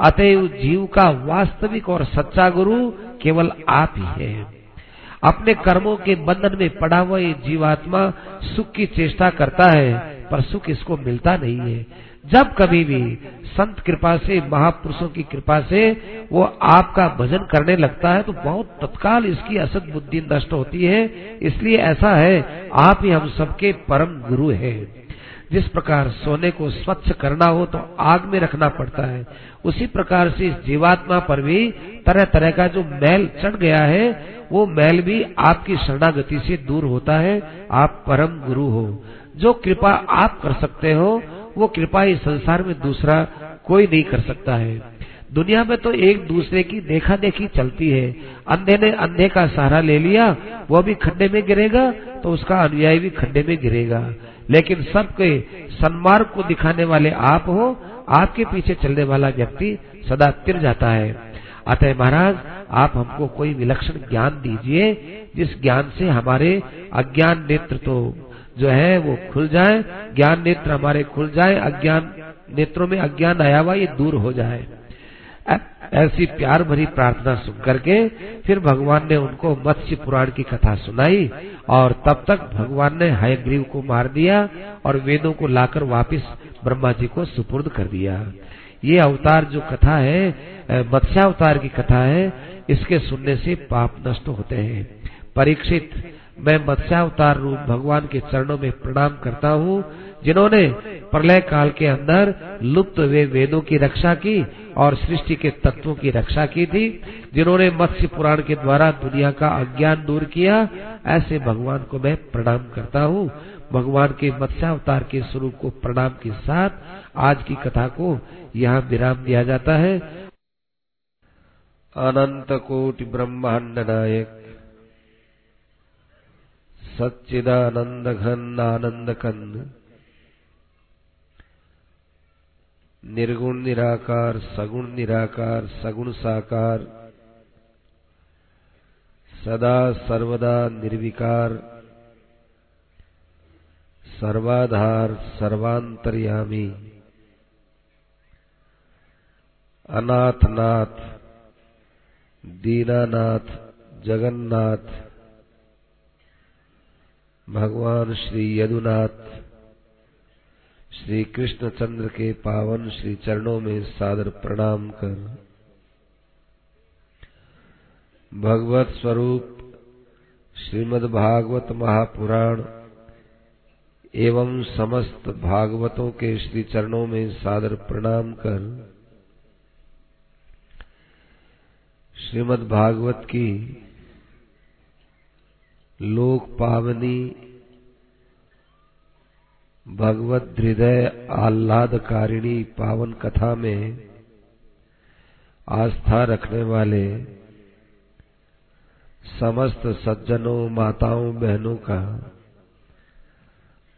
अतएव जीव का वास्तविक और सच्चा गुरु केवल आप ही है। अपने कर्मों के बंधन में पड़ा हुआ ये जीवात्मा सुख की चेष्टा करता है, पर सुख इसको मिलता नहीं है। जब कभी भी संत कृपा से, महापुरुषों की कृपा से वो आपका भजन करने लगता है तो बहुत तत्काल इसकी असत बुद्धि नष्ट होती है। इसलिए ऐसा है, आप ही हम सबके परम गुरु हैं। जिस प्रकार सोने को स्वच्छ करना हो तो आग में रखना पड़ता है। उसी प्रकार से इस जीवात्मा पर भी तरह तरह का जो मैल चढ़ गया है, वो मैल भी आपकी शरणागति से दूर होता है। आप परम गुरु हो। जो कृपा आप कर सकते हो, वो कृपा इस संसार में दूसरा कोई नहीं कर सकता है। दुनिया में तो एक दूसरे की देखा देखी चलती है। अंधे ने अंधे का सहारा ले लिया, वो भी खड्डे में गिरेगा तो उसका अनुयायी भी खड्डे में गिरेगा। लेकिन सबके सन्मार्ग को दिखाने वाले आप हो, आपके पीछे चलने वाला व्यक्ति सदा तिर जाता है। अतः महाराज, आप हमको कोई विलक्षण ज्ञान दीजिए, जिस ज्ञान से हमारे अज्ञान नेत्र तो जो है वो खुल जाए, ज्ञान नेत्र हमारे खुल जाए, अज्ञान नेत्रों में अज्ञान आया हुआ ये दूर हो जाए। ऐसी प्यार भरी प्रार्थना सुन करके फिर भगवान ने उनको मत्स्य पुराण की कथा सुनाई और तब तक भगवान ने हयग्रीव को मार दिया और वेदों को लाकर वापस ब्रह्मा जी को सुपुर्द कर दिया। ये अवतार जो कथा है मत्स्यावतार की कथा है, इसके सुनने से पाप नष्ट होते हैं। परीक्षित मैं मत्स्यावतार रूप भगवान के चरणों में प्रणाम करता हूँ, जिन्होंने प्रलय काल के अंदर लुप्त वे वेदों की रक्षा की और सृष्टि के तत्वों की रक्षा की थी, जिन्होंने मत्स्य पुराण के द्वारा दुनिया का अज्ञान दूर किया। ऐसे भगवान को मैं प्रणाम करता हूँ। भगवान के मत्स्यावतार के स्वरूप को प्रणाम के साथ आज की कथा को यहाँ विराम दिया जाता है। अनंत कोटि ब्रह्मांड नायक। सच्चिदानंद घन आनंद कंद निर्गुण निराकार सगुण निराकार सगुण साकार सदा सर्वदा निर्विकार, सर्वाधार सर्वांतर्यामी अनाथनाथ, दीनानाथ, जगन्नाथ भगवान श्री यदुनाथ, श्री कृष्ण चंद्र के पावन श्री चरणों में सादर प्रणाम कर। भगवत स्वरूप, श्रीमद् भागवत महापुराण एवं समस्त भागवतों के श्री चरणों में सादर प्रणाम कर। श्रीमद् भागवत की लोक पावनी, भगवत हृदय आह्लादकारिणी पावन कथा में आस्था रखने वाले समस्त सज्जनों, माताओं, बहनों का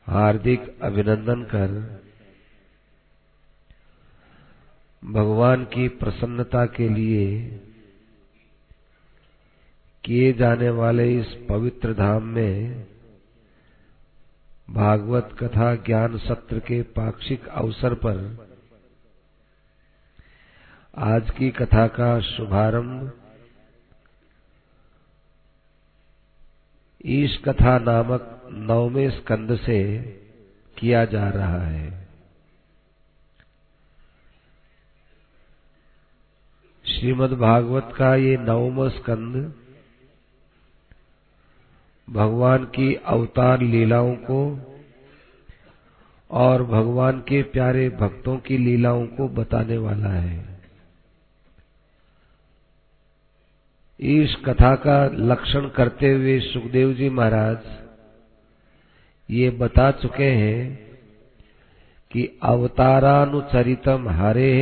हार्दिक अभिनंदन कर भगवान की प्रसन्नता के लिए किए जाने वाले इस पवित्र धाम में भागवत कथा ज्ञान सत्र के पाक्षिक अवसर पर आज की कथा का शुभारंभ ईश कथा नामक नवमे स्कंद से किया जा रहा है। श्रीमद् भागवत का ये नवम स्कंद भगवान की अवतार लीलाओं को और भगवान के प्यारे भक्तों की लीलाओं को बताने वाला है। इस कथा का लक्षण करते हुए सुखदेव जी महाराज ये बता चुके हैं कि अवतारानुचरितम हरे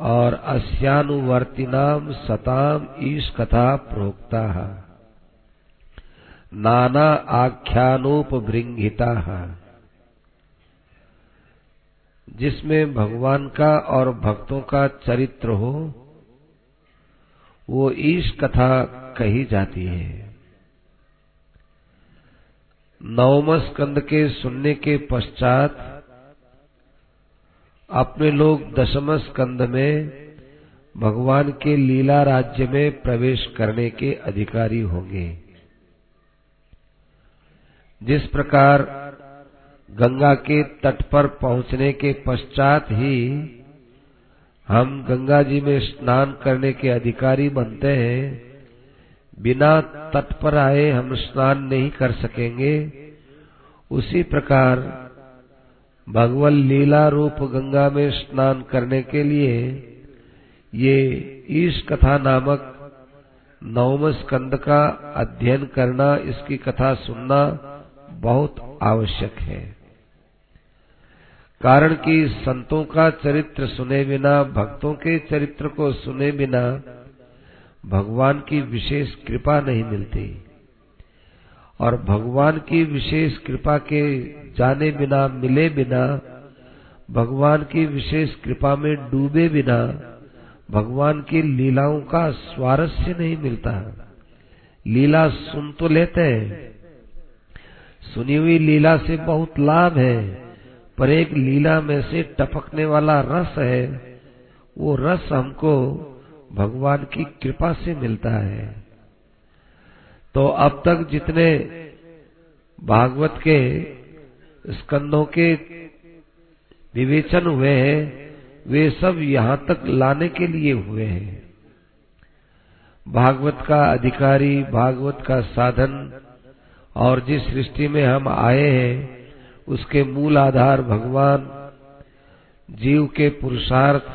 और अस्यानुवर्तिनाम सताम ईश कथा प्रोक्ता है नाना आख्यानोपभृंगिता। जिसमें भगवान का और भक्तों का चरित्र हो, वो ईश कथा कही जाती है। नवम स्कंद के सुनने के पश्चात, अपने लोग दशम स्कंद में भगवान के लीला राज्य में प्रवेश करने के अधिकारी होंगे। जिस प्रकार गंगा के तट पर पहुँचने के पश्चात ही हम गंगा जी में स्नान करने के अधिकारी बनते हैं। बिना तट पर आए हम स्नान नहीं कर सकेंगे। उसी प्रकार भगवान लीला रूप गंगा में स्नान करने के लिए ये ईश कथा नामक नवम स्कंद का अध्ययन करना, इसकी कथा सुनना बहुत आवश्यक है। कारण कि संतों का चरित्र सुने बिना, भक्तों के चरित्र को सुने बिना भगवान की विशेष कृपा नहीं मिलती। और भगवान की विशेष कृपा के जाने बिना, मिले बिना, भगवान की विशेष कृपा में डूबे बिना भगवान की लीलाओं का स्वारस्य नहीं मिलता। लीला सुन तो लेते हैं सुनी हुई लीला से बहुत लाभ है, पर एक लीला में से टपकने वाला रस है, वो रस हमको भगवान की कृपा से मिलता है। तो अब तक जितने भागवत के स्कंदों के विवेचन हुए हैं, वे सब यहाँ तक लाने के लिए हुए हैं। भागवत का अधिकारी, भागवत का साधन और जिस सृष्टि में हम आए हैं, उसके मूल आधार भगवान, जीव के पुरुषार्थ,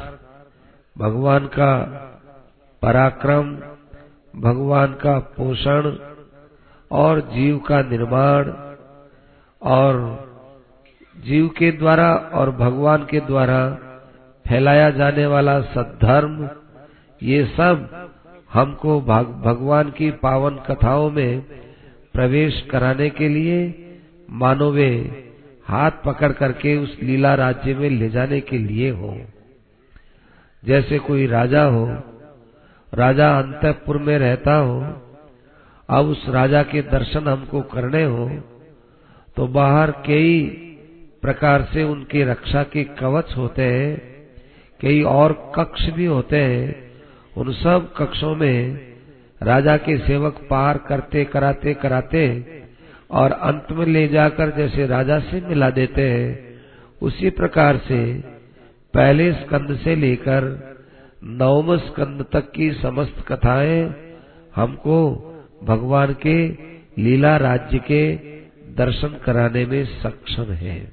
भगवान का पराक्रम, भगवान का पोषण और जीव का निर्माण और जीव के द्वारा और भगवान के द्वारा फैलाया जाने वाला सद्धर्म, ये सब हमको भगवान की पावन कथाओं में प्रवेश कराने के लिए मानो वे हाथ पकड़ करके उस लीला राज्य में ले जाने के लिए हो। जैसे कोई राजा हो, राजा अंतपुर में रहता हो, अब उस राजा के दर्शन हमको करने हो तो बाहर कई प्रकार से उनकी रक्षा के कवच होते हैं, कई और कक्ष भी होते हैं। उन सब कक्षों में राजा के सेवक पार करते कराते कराते और अंत में ले जाकर जैसे राजा से मिला देते हैं, उसी प्रकार से पहले स्कंद से लेकर नवम स्कंद तक की समस्त कथाएँ हमको भगवान के लीला राज्य के दर्शन कराने में सक्षम है।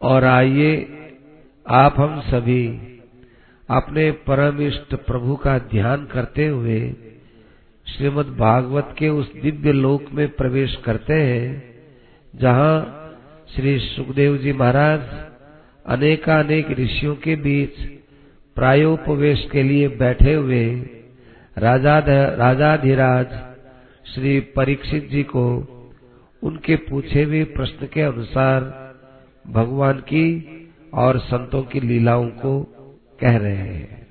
और आइए आप हम सभी अपने परम इष्ट प्रभु का ध्यान करते हुए श्रीमद् भागवत के उस दिव्य लोक में प्रवेश करते हैं, जहाँ श्री सुखदेव जी महाराज अनेकानेक ऋषियों के बीच प्रायोपवेश के लिए बैठे हुए राजा राजाधिराज श्री परीक्षित जी को उनके पूछे हुए प्रश्न के अनुसार भगवान की और संतों की लीलाओं को कह रहे हैं।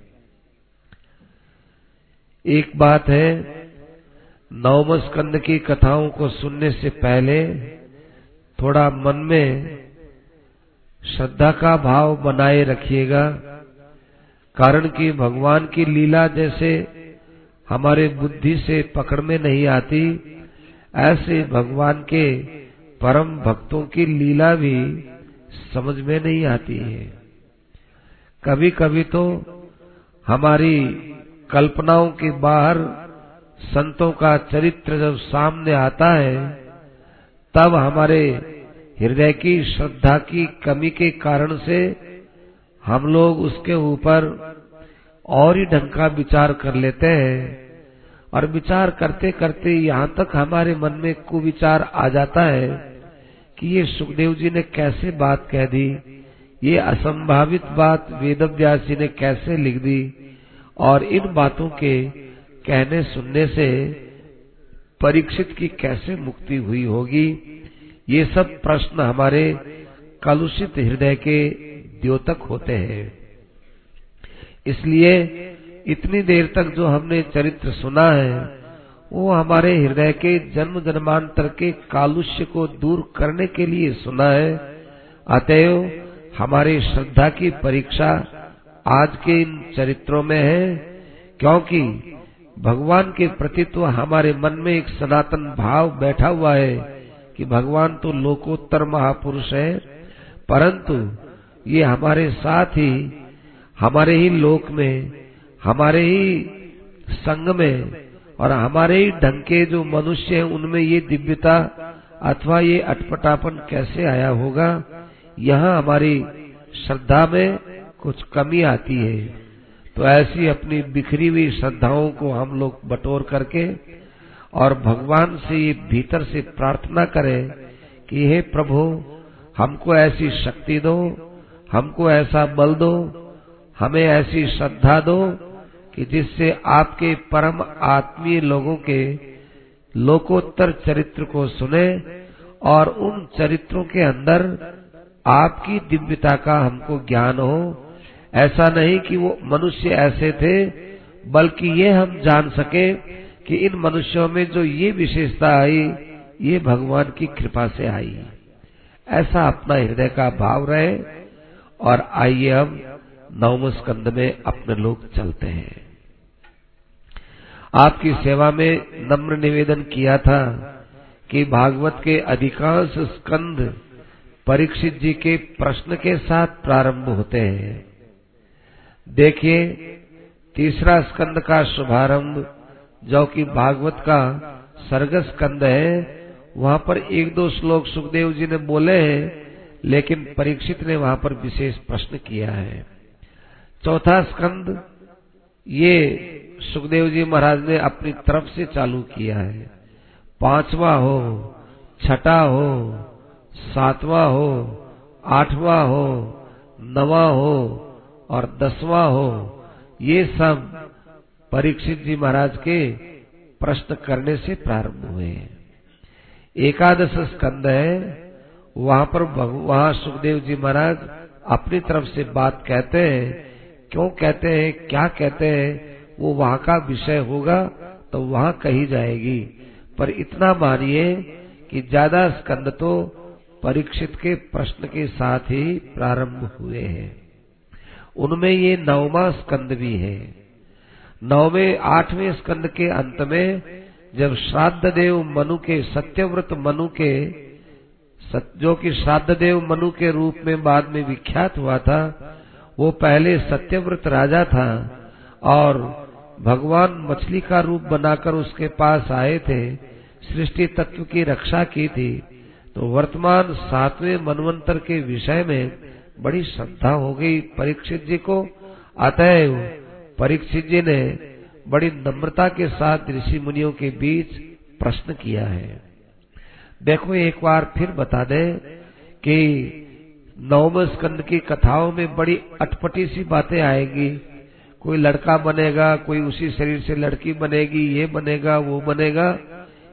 एक बात है, नवम स्कंद की कथाओं को सुनने से पहले थोड़ा मन में श्रद्धा का भाव बनाए रखिएगा, कारण कि भगवान की लीला जैसे हमारे बुद्धि से पकड़ में नहीं आती, ऐसे भगवान के परम भक्तों की लीला भी समझ में नहीं आती है। कभी कभी तो हमारी कल्पनाओं के बाहर संतों का चरित्र जब सामने आता है, तब हमारे हृदय की श्रद्धा की कमी के कारण से हम लोग उसके ऊपर और ही ढंग का विचार कर लेते हैं। और विचार करते करते यहाँ तक हमारे मन में कुविचार आ जाता है कि ये सुखदेव जी ने कैसे बात कह दी। ये असंभावित बात वेद जी ने कैसे लिख दी? और इन बातों के कहने सुनने से परीक्षित की कैसे मुक्ति हुई होगी? ये सब प्रश्न हमारे कलुषित हृदय के द्योतक होते हैं। इसलिए इतनी देर तक जो हमने चरित्र सुना है, वो हमारे हृदय के जन्म जन्मांतर के कालुष्य को दूर करने के लिए सुना है। अतएव हमारी श्रद्धा की परीक्षा आज के इन चरित्रों में है, क्योंकि भगवान के प्रति तो हमारे मन में एक सनातन भाव बैठा हुआ है कि भगवान तो लोकोत्तर महापुरुष है, परंतु ये हमारे साथ ही, हमारे ही लोक में, हमारे ही संग में और हमारे ही ढंग के जो मनुष्य हैं, उनमें ये दिव्यता अथवा ये अटपटापन कैसे आया होगा यहाँ हमारी श्रद्धा में कुछ कमी आती है। तो ऐसी अपनी बिखरी हुई श्रद्धाओं को हम लोग बटोर करके और भगवान से भीतर से प्रार्थना करें कि हे प्रभु, हमको ऐसी शक्ति दो, हमको ऐसा बल दो, हमें ऐसी श्रद्धा दो कि जिससे आपके परम आत्मीय लोगों के लोकोत्तर चरित्र को सुने और उन चरित्रों के अंदर आपकी दिव्यता का हमको ज्ञान हो। ऐसा नहीं कि वो मनुष्य ऐसे थे, बल्कि ये हम जान सके कि इन मनुष्यों में जो ये विशेषता आई, ये भगवान की कृपा से आई। ऐसा अपना हृदय का भाव रहे और आइए हम नवम स्कंद में अपने लोग चलते हैं। आपकी सेवा में नम्र निवेदन किया था कि भागवत के अधिकांश स्कंद परीक्षित जी के प्रश्न के साथ प्रारंभ होते हैं। देखिए, तीसरा स्कंद का शुभारंभ, जो कि भागवत का सर्ग स्कंद है, वहाँ पर एक दो श्लोक सुखदेव जी ने बोले हैं, लेकिन परीक्षित ने वहाँ पर विशेष प्रश्न किया है। चौथा स्कंद, ये सुखदेव जी महाराज ने अपनी तरफ़ से चालू किया है। पांचवा हो, छठा हो सातवां हो, आठवां हो, नवा हो और दसवां हो, ये सब परीक्षित जी महाराज के प्रश्न करने से प्रारंभ हुए एकादश स्कंद है, वहाँ पर वहाँ सुखदेव जी महाराज अपनी तरफ़ से बात कहते हैं, क्यों कहते हैं, क्या कहते हैं, वो वहाँ का विषय होगा तो वहाँ कही जाएगी। पर इतना मानिए कि ज़्यादा स्कंद तो परीक्षित के प्रश्न के साथ ही प्रारंभ हुए हैं। उनमें ये नौवा स्कंद भी है। नौवे, आठवें स्कंद के अंत में जब श्राद्ध देव मनु के, सत्यव्रत मनु के जो कि श्राद्ध देव मनु के रूप में बाद में विख्यात हुआ था, वो पहले सत्यव्रत राजा था और भगवान मछली का रूप बनाकर उसके पास आए थे, सृष्टि तत्व की रक्षा की थी। तो वर्तमान सातवें मनवंतर के विषय में बड़ी श्रद्धा हो गई परीक्षित जी को। अतएव परीक्षित जी ने बड़ी नम्रता के साथ ऋषि मुनियों के बीच प्रश्न किया है। देखो, एक बार फिर बता दें कि नवम स्कंद की कथाओं में बड़ी अटपटी सी बातें आएगी। कोई लड़का बनेगा, कोई उसी शरीर से लड़की बनेगी, ये बनेगा, वो बनेगा,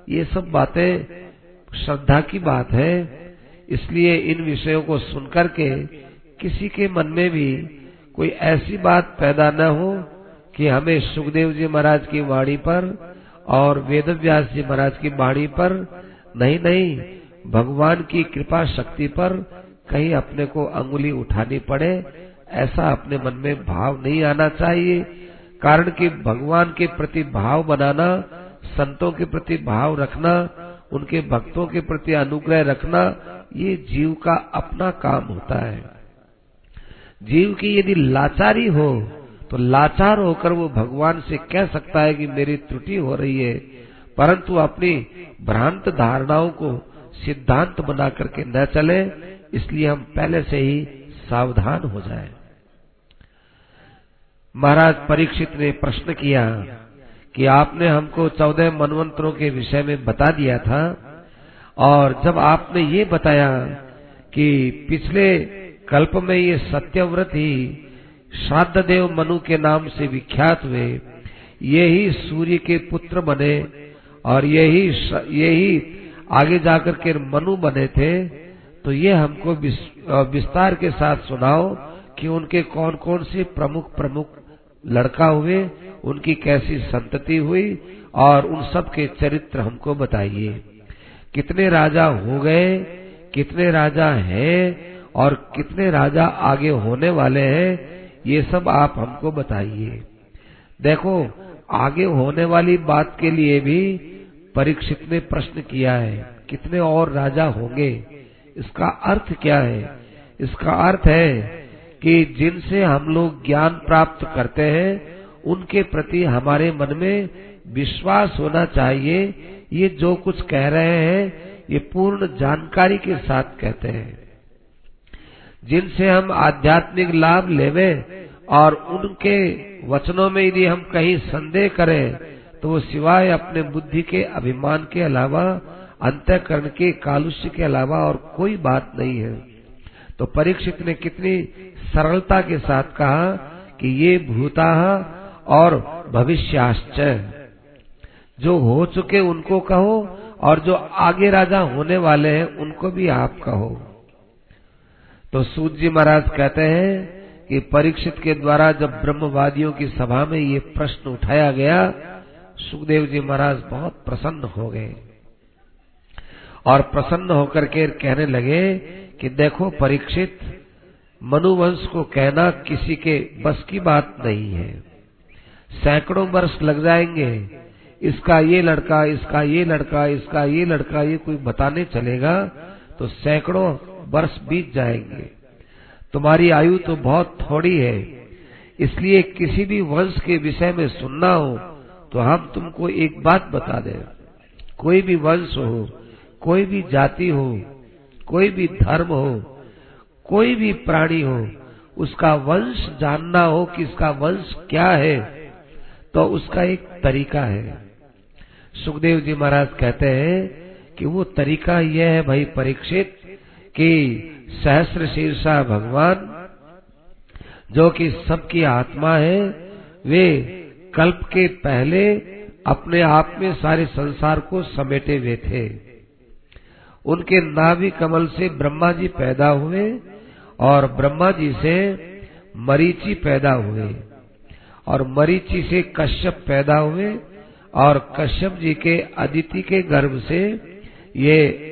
ये सब बातें श्रद्धा की बात है। इसलिए इन विषयों को सुनकर के किसी के मन में भी कोई ऐसी बात पैदा न हो कि हमें सुखदेव जी महाराज की वाणी पर और वेद व्यास जी महाराज की वाणी पर नहीं नहीं भगवान की कृपा शक्ति पर कहीं अपने को अंगुली उठानी पड़े, ऐसा अपने मन में भाव नहीं आना चाहिए। कारण कि भगवान के प्रति भाव बनाना, संतों के प्रति भाव रखना उनके भक्तों के प्रति अनुग्रह रखना ये जीव का अपना काम होता है जीव की यदि लाचारी हो तो लाचार होकर वो भगवान से कह सकता है कि मेरी त्रुटि हो रही है, परंतु अपनी भ्रांत धारणाओं को सिद्धांत बना करके न चले, इसलिए हम पहले से ही सावधान हो जाएँ। महाराज परीक्षित ने प्रश्न किया कि आपने हमको चौदह मनवंतरों के विषय में बता दिया था, और जब आपने ये बताया कि पिछले कल्प में ये सत्यव्रत ही श्राद्ध देव मनु के नाम से विख्यात हुए, ये ही सूर्य के पुत्र बने, और यही यही आगे जाकर के मनु बने थे तो ये हमको विस्तार के साथ सुनाओ कि उनके कौन कौन से प्रमुख प्रमुख लड़का हुए, उनकी कैसी संतति हुई और उन सब के चरित्र हमको बताइए। कितने राजा हो गए, कितने राजा हैं और कितने राजा आगे होने वाले हैं, ये सब आप हमको बताइए। देखो, आगे होने वाली बात के लिए भी परीक्षित ने प्रश्न किया है, कितने और राजा होंगे? इसका अर्थ क्या है? इसका अर्थ है कि जिनसे हम लोग ज्ञान प्राप्त करते हैं, उनके प्रति हमारे मन में विश्वास होना चाहिए। ये जो कुछ कह रहे हैं, ये पूर्ण जानकारी के साथ कहते हैं। जिनसे हम आध्यात्मिक लाभ लेवे और उनके वचनों में यदि हम कहीं संदेह करें तो वो सिवाय अपने बुद्धि के, अभिमान के अलावा, अंतकरण के, कालुष्य के अलावा और कोई बात नहीं है। तो परीक्षित ने कितनी सरलता के साथ कहा कि ये भूता और भविष्याश्च। जो हो चुके उनको कहो और जो आगे राजा होने वाले हैं, उनको भी आप कहो। तो सूत जी महाराज कहते हैं कि परीक्षित के द्वारा जब ब्रह्मवादियों की सभा में ये प्रश्न उठाया गया, सुखदेव जी महाराज बहुत प्रसन्न हो गए। और प्रसन्न होकर के कहने लगे कि देखो परीक्षित मनुवंश को कहना किसी के बस की बात नहीं है। सैकड़ों वर्ष लग जाएँगे, इसका ये लड़का, इसका ये लड़का, इसका ये लड़का, ये कोई बताने चलेगा तो सैकड़ों वर्ष बीत जाएँगे। तुम्हारी आयु तो बहुत थोड़ी है, इसलिए किसी भी वंश के विषय में सुनना हो तो हम तुमको एक बात बता दें। कोई भी वंश हो, कोई भी जाति हो, कोई भी धर्म हो कोई भी प्राणी हो, उसका वंश जानना हो कि इसका वंश क्या है तो उसका एक तरीका है। सुखदेव जी महाराज कहते हैं कि वो तरीका यह है भाई परीक्षित कि सहस्र शीर्षा भगवान, जो कि सबकी आत्मा है, वे कल्प के पहले अपने आप में सारे संसार को समेटे हुए थे। उनके नाभि कमल से ब्रह्मा जी पैदा हुए और ब्रह्मा जी से मरीची पैदा हुए। और मरीची से कश्यप पैदा हुए और कश्यप जी के अदिति के गर्भ से ये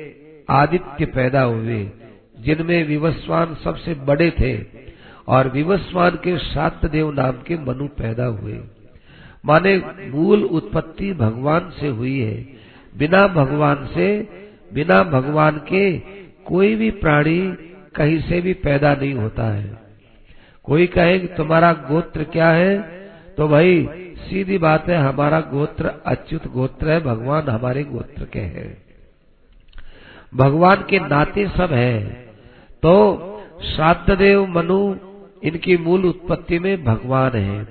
आदित्य पैदा हुए, जिनमें विवस्वान सबसे बड़े थे और विवस्वान के शाक्त देव नाम के मनु पैदा हुए। माने मूल उत्पत्ति भगवान से हुई है। बिना भगवान से, बिना भगवान के कोई भी प्राणी कहीं से भी पैदा नहीं होता है। कोई कहे कि तुम्हारा गोत्र क्या है तो भाई, सीधी बात है, हमारा गोत्र अच्युत गोत्र है, भगवान हमारे गोत्र के हैं। भगवान के नाते सब है। तो श्राद्ध देव मनु, इनकी मूल उत्पत्ति में भगवान है।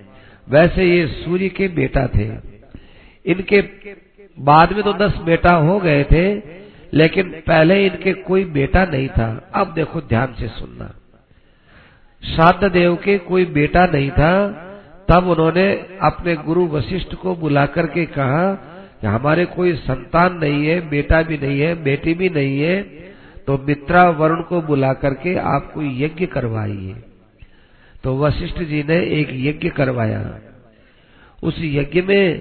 वैसे ये सूर्य के बेटा थे। इनके बाद में तो दस बेटा हो गए थे लेकिन पहले इनके कोई बेटा नहीं था। अब देखो ध्यान से सुनना। श्राद्ध देव के कोई बेटा नहीं था। तब उन्होंने अपने गुरु वशिष्ठ को बुला करके कहा कि हमारे कोई संतान नहीं है, बेटा भी नहीं है, बेटी भी नहीं है। तो मित्रा वरुण को बुला करके आप कोई यज्ञ करवाइए। तो वशिष्ठ जी ने एक यज्ञ करवाया। उस यज्ञ में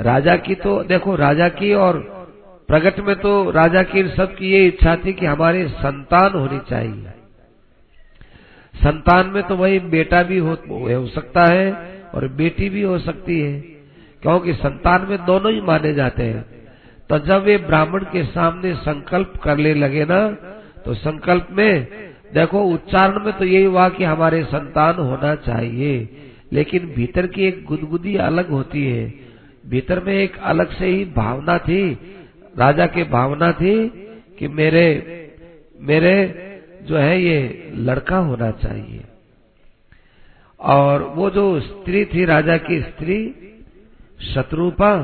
राजा की तो देखो राजा की और प्रगट में तो राजा की सब की ये इच्छा थी कि हमारे संतान होनी चाहिए। संतान में तो वही बेटा भी हो, हो सकता है और बेटी भी हो सकती है क्योंकि संतान में दोनों ही माने जाते हैं। तो जब वे ब्राह्मण के सामने संकल्प करने लगे ना तो संकल्प में देखो उच्चारण में तो यही हुआ कि हमारे संतान होना चाहिए लेकिन भीतर की एक गुदगुदी अलग होती है। भीतर में एक अलग से ही भावना थी राजा की भावना थी कि मेरे मेरे जो है ये लड़का होना चाहिए। और वो जो स्त्री थी, राजा की स्त्री, शत्रुपा,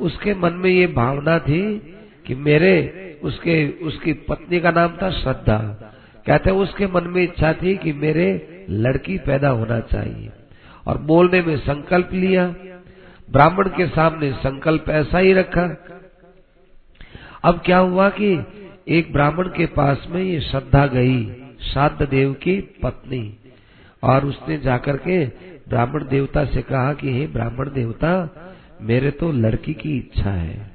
उसके मन में ये भावना थी कि मेरे, उसके, उसकी पत्नी का नाम था श्रद्धा। कहते उसके मन में इच्छा थी कि मेरे लड़की पैदा होना चाहिए। और बोलने में संकल्प लिया। ब्राह्मण के सामने संकल्प ऐसा ही रखा अब क्या हुआ कि एक ब्राह्मण के पास में ये श्रद्धा गई श्राद्ध देव की पत्नी। और उसने जाकर के ब्राह्मण देवता से कहा कि, हे ब्राह्मण देवता, मेरे तो लड़की की इच्छा है।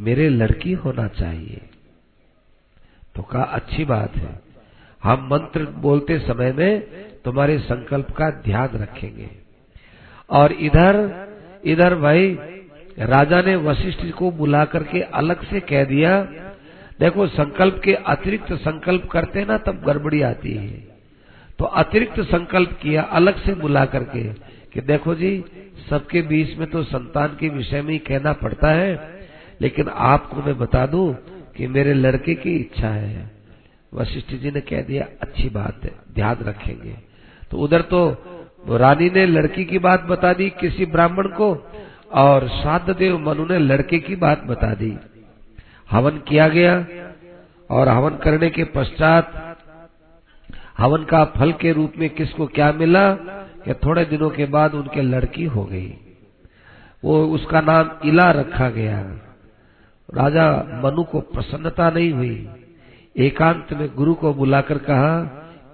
मेरे लड़की होना चाहिए। तो कहा, अच्छी बात है। हम मंत्र बोलते समय में तुम्हारे संकल्प का ध्यान रखेंगे। और इधर इधर भाई राजा ने वशिष्ठ को बुला करके अलग से कह दिया, देखो, संकल्प के अतिरिक्त संकल्प करते ना, तब गड़बड़ी आती है। तो अतिरिक्त संकल्प किया, अलग से बुला करके कि देखो जी, सबके बीच में तो संतान के विषय में ही कहना पड़ता है, लेकिन आपको मैं बता दूँ कि मेरे लड़के की इच्छा है। वशिष्ठ जी ने कह दिया, अच्छी बात है, ध्यान रखेंगे। तो उधर तो रानी ने लड़की की बात बता दी किसी ब्राह्मण को और श्राद्ध देव मनु ने लड़के की बात बता दी। हवन किया गया और हवन करने के पश्चात हवन का फल के रूप में किसको क्या मिला कि थोड़े दिनों के बाद उनके लड़की हो गई। वो उसका नाम इला रखा गया। राजा मनु को प्रसन्नता नहीं हुई। एकांत में गुरु को बुलाकर कहा,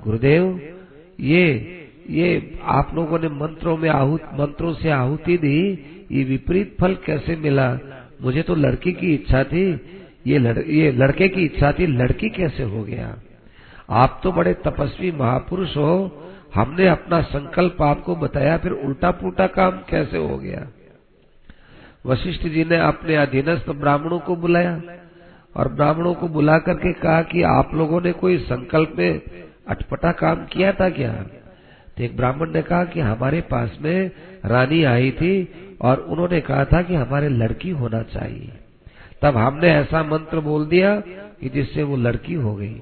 गुरुदेव, ये ये आप लोगों ने मंत्रों में आहुत, मंत्रों से आहुति दी ये विपरीत फल कैसे मिला? मुझे तो लड़की की इच्छा थी। ये लड़, ये लड़के की इच्छा थी लड़की कैसे हो गया? आप तो बड़े तपस्वी महापुरुष हो। हमने अपना संकल्प आपको बताया फिर उल्टा पुल्टा काम कैसे हो गया? वशिष्ठ जी ने अपने अधीनस्थ ब्राह्मणों को बुलाया और ब्राह्मणों को बुला करके कहा कि आप लोगों ने कोई संकल्प में अटपटा काम किया था क्या? तो एक ब्राह्मण ने कहा कि हमारे पास में रानी आई थी और उन्होंने कहा था कि हमारे लड़की होना चाहिए। तब हमने ऐसा मंत्र बोल दिया कि जिससे वो लड़की हो गई।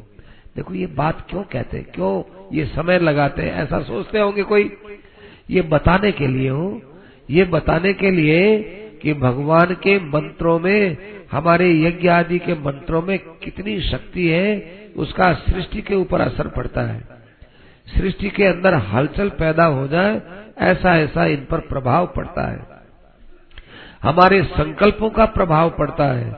देखो, ये बात क्यों कहते हैं? क्यों ये समय लगाते हैं? ऐसा सोचते होंगे कोई। ये बताने के लिए हो। ये बताने के लिए कि भगवान के मंत्रों में, हमारे यज्ञ आदि के मंत्रों में कितनी शक्ति है, उसका सृष्टि के ऊपर असर पड़ता है। सृष्टि के अंदर हलचल पैदा हो जाए ऐसा ऐसा इन पर प्रभाव पड़ता है। हमारे संकल्पों का प्रभाव पड़ता है।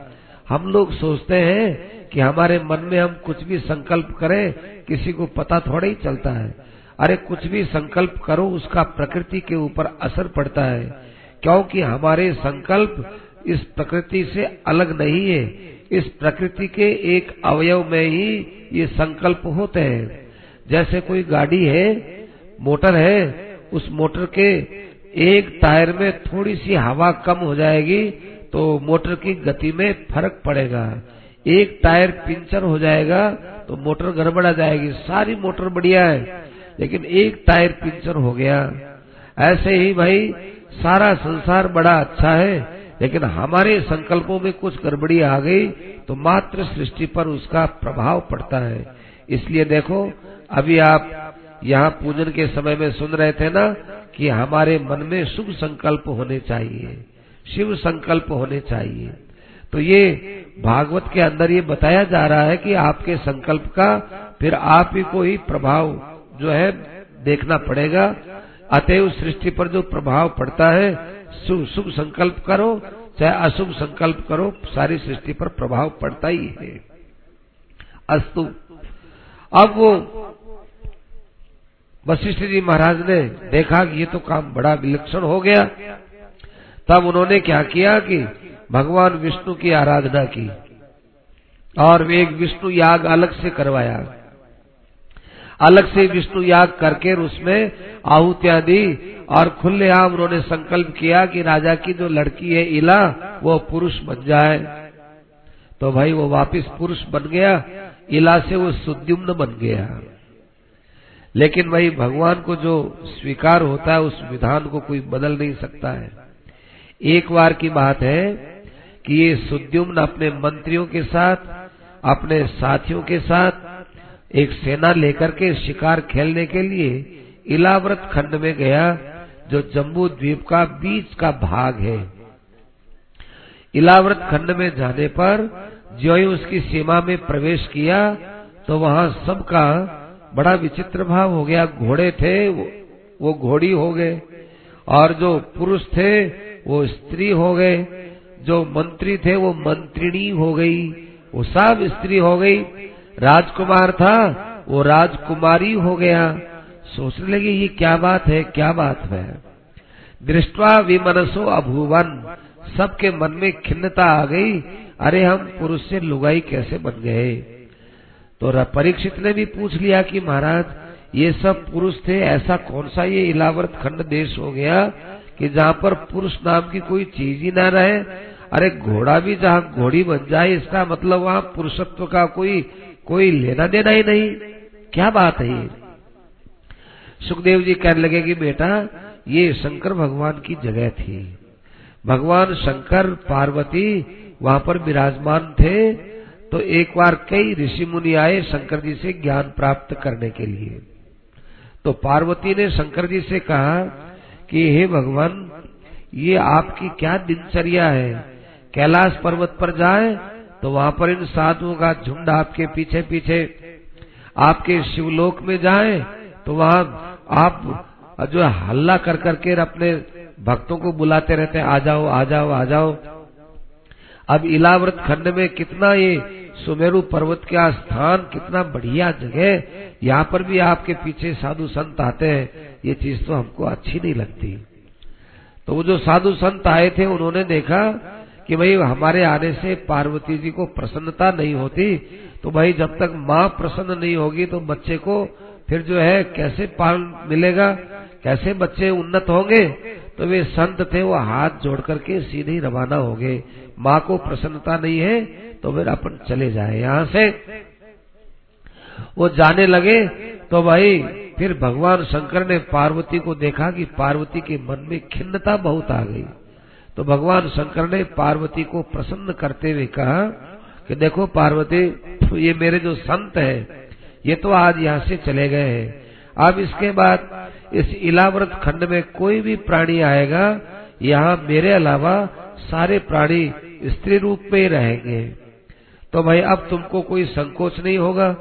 हम लोग सोचते हैं कि हमारे मन में हम कुछ भी संकल्प करें, किसी को पता थोड़ा ही चलता है। अरे कुछ भी संकल्प करो, उसका प्रकृति के ऊपर असर पड़ता है। क्योंकि हमारे संकल्प इस प्रकृति से अलग नहीं है। इस प्रकृति के एक अवयव में ही ये संकल्प होते हैं। जैसे कोई गाड़ी है, मोटर है, उस मोटर के एक टायर में थोड़ी सी हवा कम हो जाएगी तो मोटर की गति में फ़र्क पड़ेगा। एक टायर पिंचर हो जाएगा तो मोटर गड़बड़ा जाएगी। सारी मोटर बढ़िया है, लेकिन एक टायर पिंचर हो गया। ऐसे ही भाई, सारा संसार बड़ा अच्छा है, लेकिन हमारे संकल्पों में कुछ गड़बड़ी आ गई तो मात्र सृष्टि पर उसका प्रभाव पड़ता है। इसलिए देखो, अभी आप यहाँ पूजन के समय में सुन रहे थे ना कि हमारे मन में शुभ संकल्प होने चाहिए, शिव संकल्प होने चाहिए। तो ये भागवत के अंदर ये बताया जा रहा है कि आपके संकल्प का फिर आप ही को ही प्रभाव जो है देखना पड़ेगा। अतएव सृष्टि पर जो प्रभाव पड़ता है, शुभ शुभ संकल्प करो, चाहे अशुभ संकल्प करो, सारी सृष्टि पर प्रभाव पड़ता ही है। अस्तु। अब वो वशिष्ठ जी महाराज ने देखा कि ये तो काम बड़ा विलक्षण हो गया। तब उन्होंने क्या किया कि भगवान विष्णु की आराधना की और एक विष्णु याग अलग से करवाया। अलग से विष्णु याग करके उसमें आहुतियाँ दी और खुलेआम उन्होंने संकल्प किया कि राजा की जो लड़की है इला, वो पुरुष बन जाए। तो भाई वो वापिस पुरुष बन गया, इला से वो सुद्युम्न बन गया। लेकिन वही भगवान को जो स्वीकार होता है, उस विधान को कोई बदल नहीं सकता है। एक बार की बात है कि ये सुद्युम्न अपने मंत्रियों के साथ, अपने साथियों के साथ, एक सेना लेकर के शिकार खेलने के लिए इलाव्रत खंड में गया, जो जम्बू द्वीप का बीच का भाग है। इलाव्रत खंड में जाने पर जो ही उसकी सीमा में प्रवेश किया तो वहाँ सबका बड़ा विचित्र भाव हो गया। घोड़े थे, वो घोड़ी हो गए। और जो पुरुष थे, वो स्त्री हो गए। जो मंत्री थे, वो मंत्रिणी हो गई। वो सब स्त्री हो गई। राजकुमार था, वो राजकुमारी हो गया। सोचने लगे, ये क्या बात है, क्या बात है? दृष्टवा विमनसो अभुवन। सबके मन में खिन्नता आ गई। अरे, हम पुरुष से लुगाई कैसे बन गए? तो परीक्षित ने भी पूछ लिया कि महाराज, ये सब पुरुष थे, ऐसा कौन सा ये इलावर्त खंड देश हो गया कि जहाँ पर पुरुष नाम की कोई चीज़ ही ना रहे? अरे घोड़ा भी जहाँ घोड़ी बन जाए, इसका मतलब वहाँ पुरुषत्व का कोई कोई लेना देना ही नहीं। क्या बात है ये? सुखदेव जी कहने लगे कि बेटा, ये शंकर भगवान की जगह थी। भगवान शंकर, पार्वती वहाँ पर विराजमान थे तो एक बार कई ऋषि मुनि आए शंकर जी से ज्ञान प्राप्त करने के लिए। तो पार्वती ने शंकर जी से कहा कि, हे भगवान, ये आपकी क्या दिनचर्या है? कैलाश पर्वत पर जाए तो वहाँ पर इन साधुओं का झुंड आपके पीछे पीछे आपके शिवलोक में जाए तो वहाँ आप जो हल्ला कर करके अपने भक्तों को बुलाते रहते हैं, आ जाओ आ जाओ आ जाओ। अब इलाव्रत खंड में कितना ये सुमेरु पर्वत का स्थान, कितना बढ़िया जगह, यहाँ पर भी आपके पीछे साधु संत आते हैं, ये चीज़ तो हमको अच्छी नहीं लगती। तो वो जो साधु संत आए थे, उन्होंने देखा कि भाई हमारे आने से पार्वती जी को प्रसन्नता नहीं होती तो भाई जब तक माँ प्रसन्न नहीं होगी तो बच्चे को फिर जो है, कैसे पाल मिलेगा, कैसे बच्चे उन्नत होंगे तो वे संत थे, वो हाथ जोड़ करके सीधे रवाना हो गए। माँ को प्रसन्नता नहीं है तो फिर अपन चले जाए यहाँ से। वो जाने लगे तो भाई, फिर भगवान शंकर ने पार्वती को देखा कि पार्वती के मन में खिन्नता बहुत आ गई। तो भगवान शंकर ने पार्वती को प्रसन्न करते हुए कहा कि देखो पार्वती, ये मेरे जो संत है, ये तो आज यहाँ से चले गए हैं। अब इसके बाद इस इलाव्रत खंड में कोई भी प्राणी आएगा, यहाँ मेरे अलावा सारे प्राणी स्त्री रूप में ही रहेंगे। तो भाई, अब तुमको कोई संकोच नहीं होगा?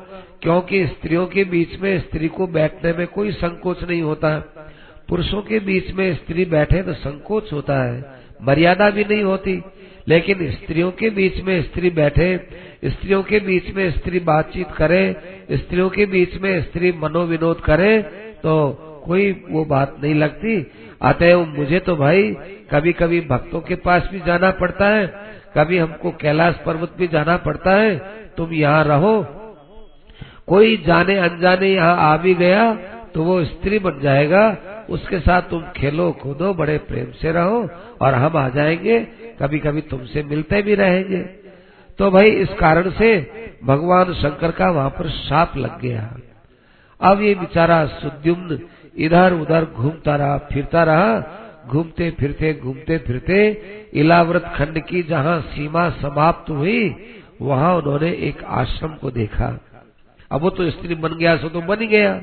क्योंकि स्त्रियों के बीच में स्त्री को बैठने में कोई संकोच नहीं होता। पुरुषों के बीच में स्त्री बैठे तो संकोच होता है, मर्यादा भी नहीं होती। लेकिन स्त्रियों के बीच में स्त्री बैठे, स्त्रियों के बीच में स्त्री बातचीत करे, स्त्रियों के बीच में स्त्री मनोविनोद करे तो कोई वो बात नहीं लगती। अतएव मुझे तो भाई कभी कभी भक्तों के पास भी जाना पड़ता है, कभी हमको कैलाश पर्वत भी जाना पड़ता है, तुम यहाँ रहो। कोई जाने अनजाने यहाँ आ भी गया तो वो स्त्री बन जाएगा, उसके साथ तुम खेलो कूदो, बड़े प्रेम से रहो, और हम आ जाएँगे कभी कभी तुमसे मिलते भी रहेंगे। तो भाई इस कारण से भगवान शंकर का वहाँ पर साप लग गया। अब ये बेचारा सुद्युम्न इधर उधर घूमता रहा, फिरता रहा, घूमते फिरते घूमते फिरते इलाव्रत खंड की जहाँ सीमा समाप्त हुई, वहाँ उन्होंने एक आश्रम को देखा। अब वो तो स्त्री बन गया, सो तो बन ही गया।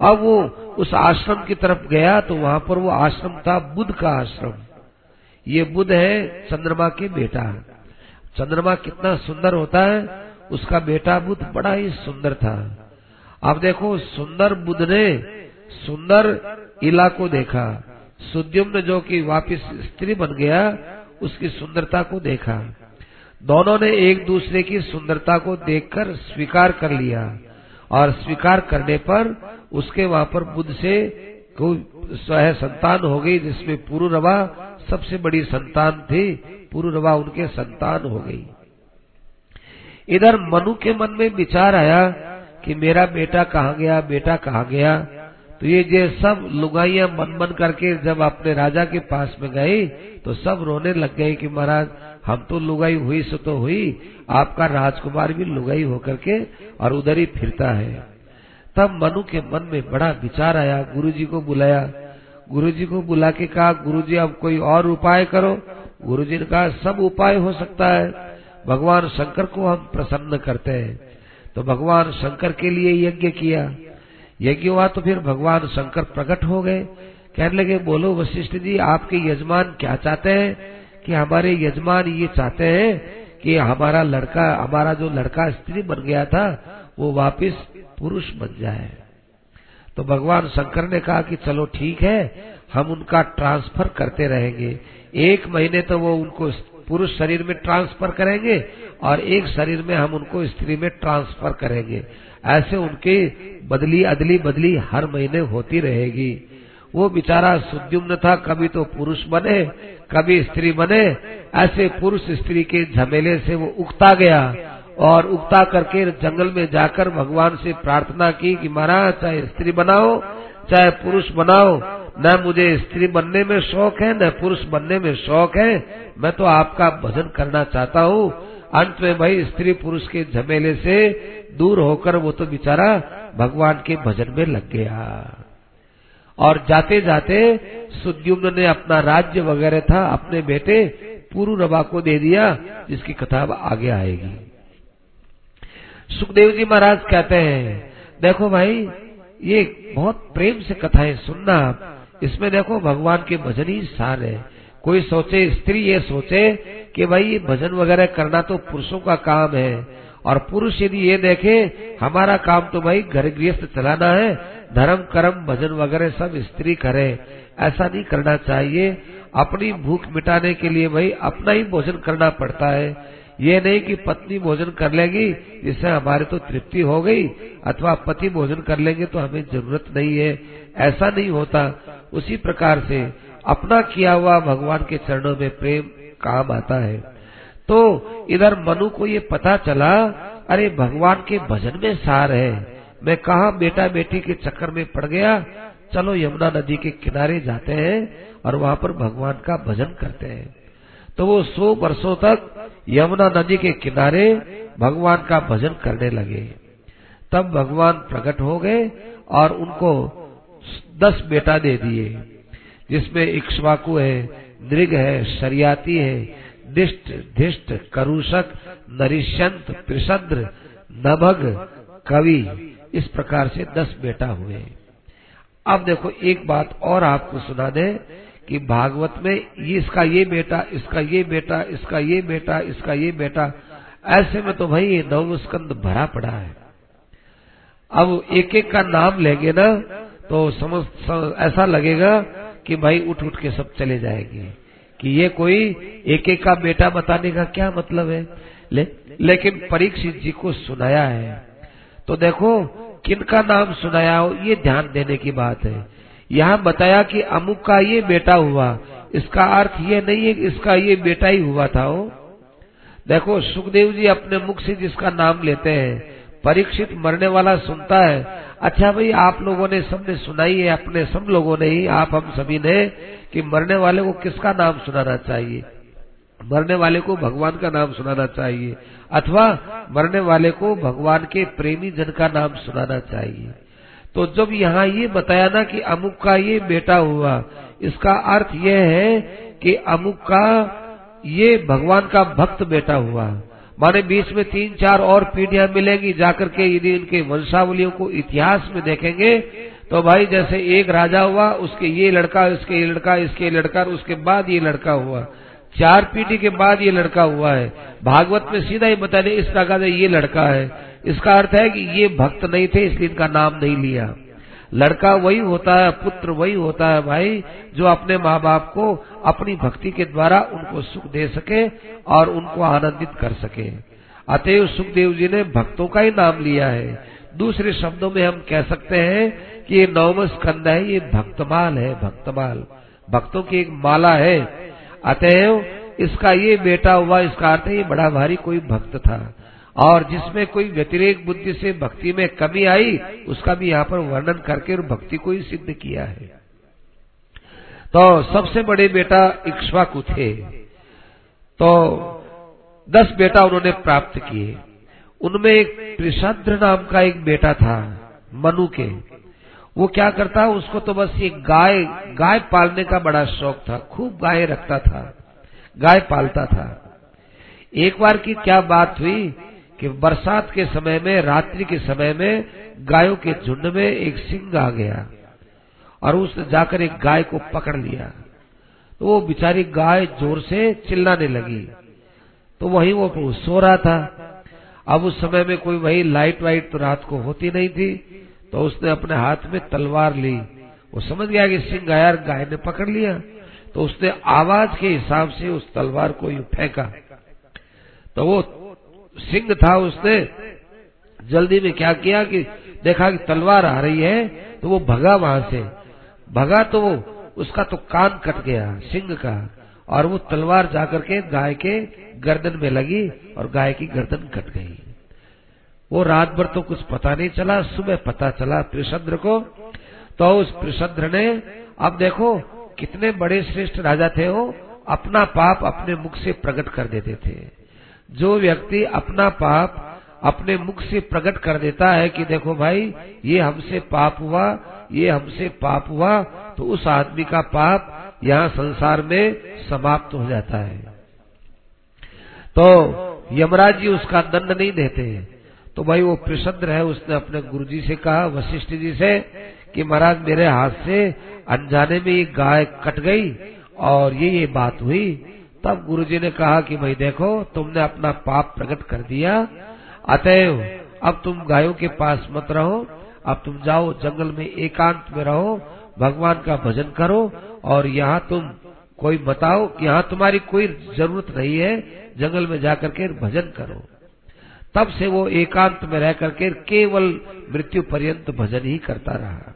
अब वो उस आश्रम की तरफ़ गया तो वहाँ पर वो आश्रम था बुद्ध का आश्रम। ये बुद्ध है चंद्रमा के बेटा। चंद्रमा कितना सुंदर होता है, उसका बेटा बुद्ध बड़ा ही सुंदर था। अब देखो, सुंदर बुद्ध ने सुंदर इला को देखा। सुद्युम्न जो कि वापिस स्त्री बन गया, उसकी सुंदरता को देखा। दोनों ने एक दूसरे की सुंदरता को देखकर स्वीकार कर लिया और स्वीकार करने पर उसके वहाँ पर बुद्ध से स्वह संतान हो गई, जिसमें पुरुरवा सबसे बड़ी संतान थी। पुरुरवा उनके संतान हो गई। इधर मनु के मन में विचार आया कि मेरा बेटा कहाँ गया, बेटा कहाँ गया? तो ये जो सब लुगाइया मन मन करके जब अपने राजा के पास में गए तो सब रोने लग गए कि महाराज, हम तो लुगाई हुई सो तो हुई, आपका राजकुमार भी लुगाई होकर के और उधर ही फिरता है। तब मनु के मन में बड़ा विचार आया, गुरुजी को बुलाया। गुरुजी को बुला के कहा, गुरुजी, अब कोई और उपाय करो। गुरुजी ने कहा, सब उपाय हो सकता है। भगवान शंकर को हम प्रसन्न करते हैं। तो भगवान शंकर के लिए यज्ञ किया। यज्ञ हुआ तो फिर भगवान शंकर प्रकट हो गए। कहने लगे, बोलो वशिष्ठ जी, आपके यजमान क्या चाहते हैं? कि हमारे यजमान ये चाहते हैं कि हमारा लड़का, हमारा जो लड़का स्त्री बन गया था, वो वापस पुरुष बन जाए। तो भगवान शंकर ने कहा कि चलो ठीक है, हम उनका ट्रांसफ़र करते रहेंगे। एक महीने तो वो उनको पुरुष शरीर में ट्रांसफ़र करेंगे और एक शरीर में हम उनको स्त्री में ट्रांसफ़र करेंगे। ऐसे उनके बदली अदली बदली हर महीने होती रहेगी। वो बेचारा सुद्युम्न था, कभी तो पुरुष बने, कभी स्त्री बने। ऐसे पुरुष स्त्री के झमेले से वो उगता गया और उगता करके जंगल में जाकर भगवान से प्रार्थना की कि महाराज, चाहे स्त्री बनाओ, चाहे पुरुष बनाओ, न मुझे स्त्री बनने में शौक है, न पुरुष बनने में शौक है। मैं तो आपका भजन करना चाहता हूँ। अंत में भाई, स्त्री पुरुष के झमेले से दूर होकर वो तो बेचारा भगवान के भजन में लग गया। और जाते जाते सुद्युम्न ने अपना राज्य वगैरह था, अपने बेटे रबा को दे दिया, जिसकी कथा आगे आएगी। सुखदेव जी महाराज कहते हैं, देखो भाई, ये बहुत प्रेम से कथाएँ सुनना, इसमें देखो भगवान के भजन ही सार है। कोई सोचे, स्त्री ये सोचे कि भाई, ये भजन वगैरह करना तो पुरुषों का काम है और पुरुष यदि ये देखे, हमारा काम तो भाई घर गृहस्थ चलाना है, धर्म, कर्म, भजन वगैरह सब स्त्री करे, ऐसा नहीं करना चाहिए। अपनी भूख मिटाने के लिए भाई अपना ही भोजन करना पड़ता है। ये नहीं कि पत्नी भोजन कर लेगी, जिससे हमारे तो तृप्ति हो गई, अथवा पति भोजन कर लेंगे तो हमें ज़रूरत नहीं है। ऐसा नहीं होता। उसी प्रकार से अपना किया हुआ भगवान के चरणों में प्रेम काम आता है। तो इधर मनु को ये पता चला, अरे भगवान के भजन में सार है। मैं कहा बेटा बेटी के चक्कर में पड़ गया? चलो यमुना नदी के किनारे जाते हैं और वहाँ पर भगवान का भजन करते हैं। तो वो सौ वर्षों तक यमुना नदी के किनारे भगवान का भजन करने लगे। तब भगवान प्रकट हो गए और उनको दस बेटा दे दिए, जिसमें इक्ष्वाकु है, नृग है, शरियाती है दिष्ट, धिष्ट, करुषक, नरिशंत, प्रसद्र, नभग, कवि, इस प्रकार से दस बेटा हुए। अब देखो, एक बात और आपको सुना दे कि भागवत में ये इसका ये बेटा, इसका ये बेटा, इसका ये बेटा, इसका ये बेटा, ऐसे में तो भाई नव स्कंद भरा पड़ा है। अब एक एक का नाम लेंगे ना तो समझ ऐसा लगेगा कि भाई उठ उठ के सब चले जाएँगे। कि ये कोई एक एक का बेटा बताने का क्या मतलब है? ले, लेकिन परीक्षित जी को सुनाया है। तो देखो किनका नाम सुनाया हो ये ध्यान देने की बात है। यहाँ बताया कि अमुक का ये बेटा हुआ इसका अर्थ ये नहीं है कि इसका ये बेटा ही हुआ था वो देखो सुखदेव जी अपने मुख से जिसका नाम लेते हैं परीक्षित मरने वाला सुनता है अच्छा भाई, आप लोगों ने सबने सुनाई है, अपने सब लोगों ने ही, आप हम सभी ने, कि मरने वाले को किसका नाम सुनाना चाहिए? मरने वाले को भगवान का नाम सुनाना चाहिए, अथवा मरने वाले को भगवान के प्रेमी जन का नाम सुनाना चाहिए। तो जब यहाँ ये बताया ना कि अमुक का ये बेटा हुआ, इसका अर्थ यह है कि अमुक का ये भगवान का भक्त बेटा हुआ। माने बीच में तीन चार और पीढ़ियाँ मिलेंगी, जाकर के यदि इनके वंशावलियों को इतिहास में देखेंगे तो भाई जैसे एक राजा हुआ, उसके ये लड़का इसके ये लड़का, इसके लड़का उसके बाद ये लड़का हुआ। चार पीढ़ी के बाद ये लड़का हुआ है। भागवत में सीधा ही बता दे इस से ये लड़का है। इसका अर्थ है कि ये भक्त नहीं थे, इसलिए इनका नाम नहीं लिया। लड़का वही होता है, पुत्र वही होता है भाई, जो अपने माँ बाप को अपनी भक्ति के द्वारा उनको सुख दे सके और उनको आनंदित कर सके। अतएव सुखदेव जी ने भक्तों का ही नाम लिया है। दूसरे शब्दों में हम कह सकते हैं कि ये नौम स्कंद है, ये भक्तमाल है, भक्तमाल। भक्तों की एक माला है। अतएव इसका ये बेटा हुआ, इसका अर्थ ये बड़ा भारी कोई भक्त था। और जिसमें कोई व्यतिरेक बुद्धि से भक्ति में कमी आई, उसका भी यहाँ पर वर्णन करके और भक्ति को ही सिद्ध किया है। तो सबसे बड़े बेटा इक्ष्वाकु थे। तो दस बेटा उन्होंने प्राप्त किए। उनमें एक त्रिशद्र नाम का एक बेटा था, मनु के। वो क्या करता, उसको तो बस ये गाय गाय पालने का बड़ा शौक था, खूब गाय रखता था, गाय पालता था। एक बार की क्या बात हुई कि बरसात के समय में, रात्रि के समय में, गायों के झुंड में एक सिंह आ गया और उसने जाकर एक गाय को पकड़ लिया। तो वो बिचारी गाय ज़ोर से चिल्लाने लगी। तो वही वो सो रहा था। अब उस समय में कोई वही लाइट वाइट तो रात को होती नहीं थी तो उसने अपने हाथ में तलवार ली। वो समझ गया कि सिंह आया गाय ने पकड़ लिया। तो उसने आवाज़ के हिसाब से उस तलवार को फेंका। तो वो सिंह था उसने। जल्दी में क्या किया कि देखा कि तलवार आ रही है तो वो भगा वहाँ से। भगा तो वो, उसका तो कान कट गया, सिंह का। और वो तलवार जाकर के गाय के गर्दन में लगी और गाय की गर्दन कट गई। वो रात भर तो कुछ पता नहीं चला, सुबह पता चला त्रिशद्र को। तो उस त्रिशद्र ने, अब देखो, कितने बड़े श्रेष्ठ राजा थे वो, अपना पाप अपने मुख से प्रकट कर देते थे। जो व्यक्ति अपना पाप अपने मुख से प्रकट कर देता है कि देखो भाई, ये हमसे पाप हुआ, ये हमसे पाप हुआ तो उस आदमी का पाप यहाँ संसार में समाप्त हो जाता है। तो यमराज जी उसका दंड नहीं देते। तो भाई वो प्रसन्न है उसने अपने गुरु जी से कहा, वशिष्ठ जी से, कि महाराज मेरे हाथ से अनजाने में ये गाय कट गई और ये ये बात हुई। तब गुरुजी ने कहा कि भाई देखो, तुमने अपना पाप प्रकट कर दिया। अतएव, अब तुम गायों के पास मत रहो। अब तुम जाओ, जंगल में एकांत में रहो। भगवान का भजन करो और यहाँ तुम कोई बताओ यहाँ तुम्हारी कोई ज़रूरत नहीं है। जंगल में जाकर के भजन करो। तब से वो एकांत में रह करके केवल मृत्यु पर्यंत भजन ही करता रहा।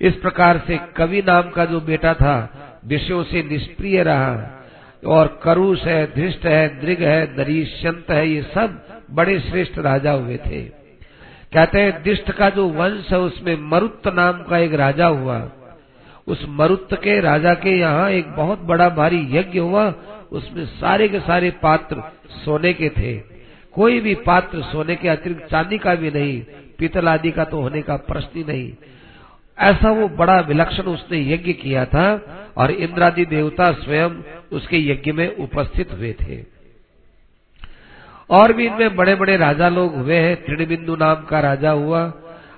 इस प्रकार से कवि नाम का जो बेटा था, विषयों से निष्प्रिय रहा। और करुष है, धृष्ट है, दृग है नरीश्यंत है, ये सब बड़े श्रेष्ठ राजा हुए थे। कहते हैं दिष्ट का जो वंश है, उसमें मरुत नाम का एक राजा हुआ। उस मरुत के, राजा के यहाँ एक बहुत बड़ा भारी यज्ञ हुआ। उसमें सारे के सारे पात्र सोने के थे। कोई भी पात्र सोने के अतिरिक्त चांदी का भी नहीं, पीतल आदि का तो होने का प्रश्न ही नहीं। ऐसा वो बड़ा विलक्षण उसने यज्ञ किया था और इंद्रादि देवता स्वयं उसके यज्ञ में उपस्थित हुए थे। और भी इनमें बड़े बड़े राजा लोग हुए हैं। त्रिणबिंदु नाम का राजा हुआ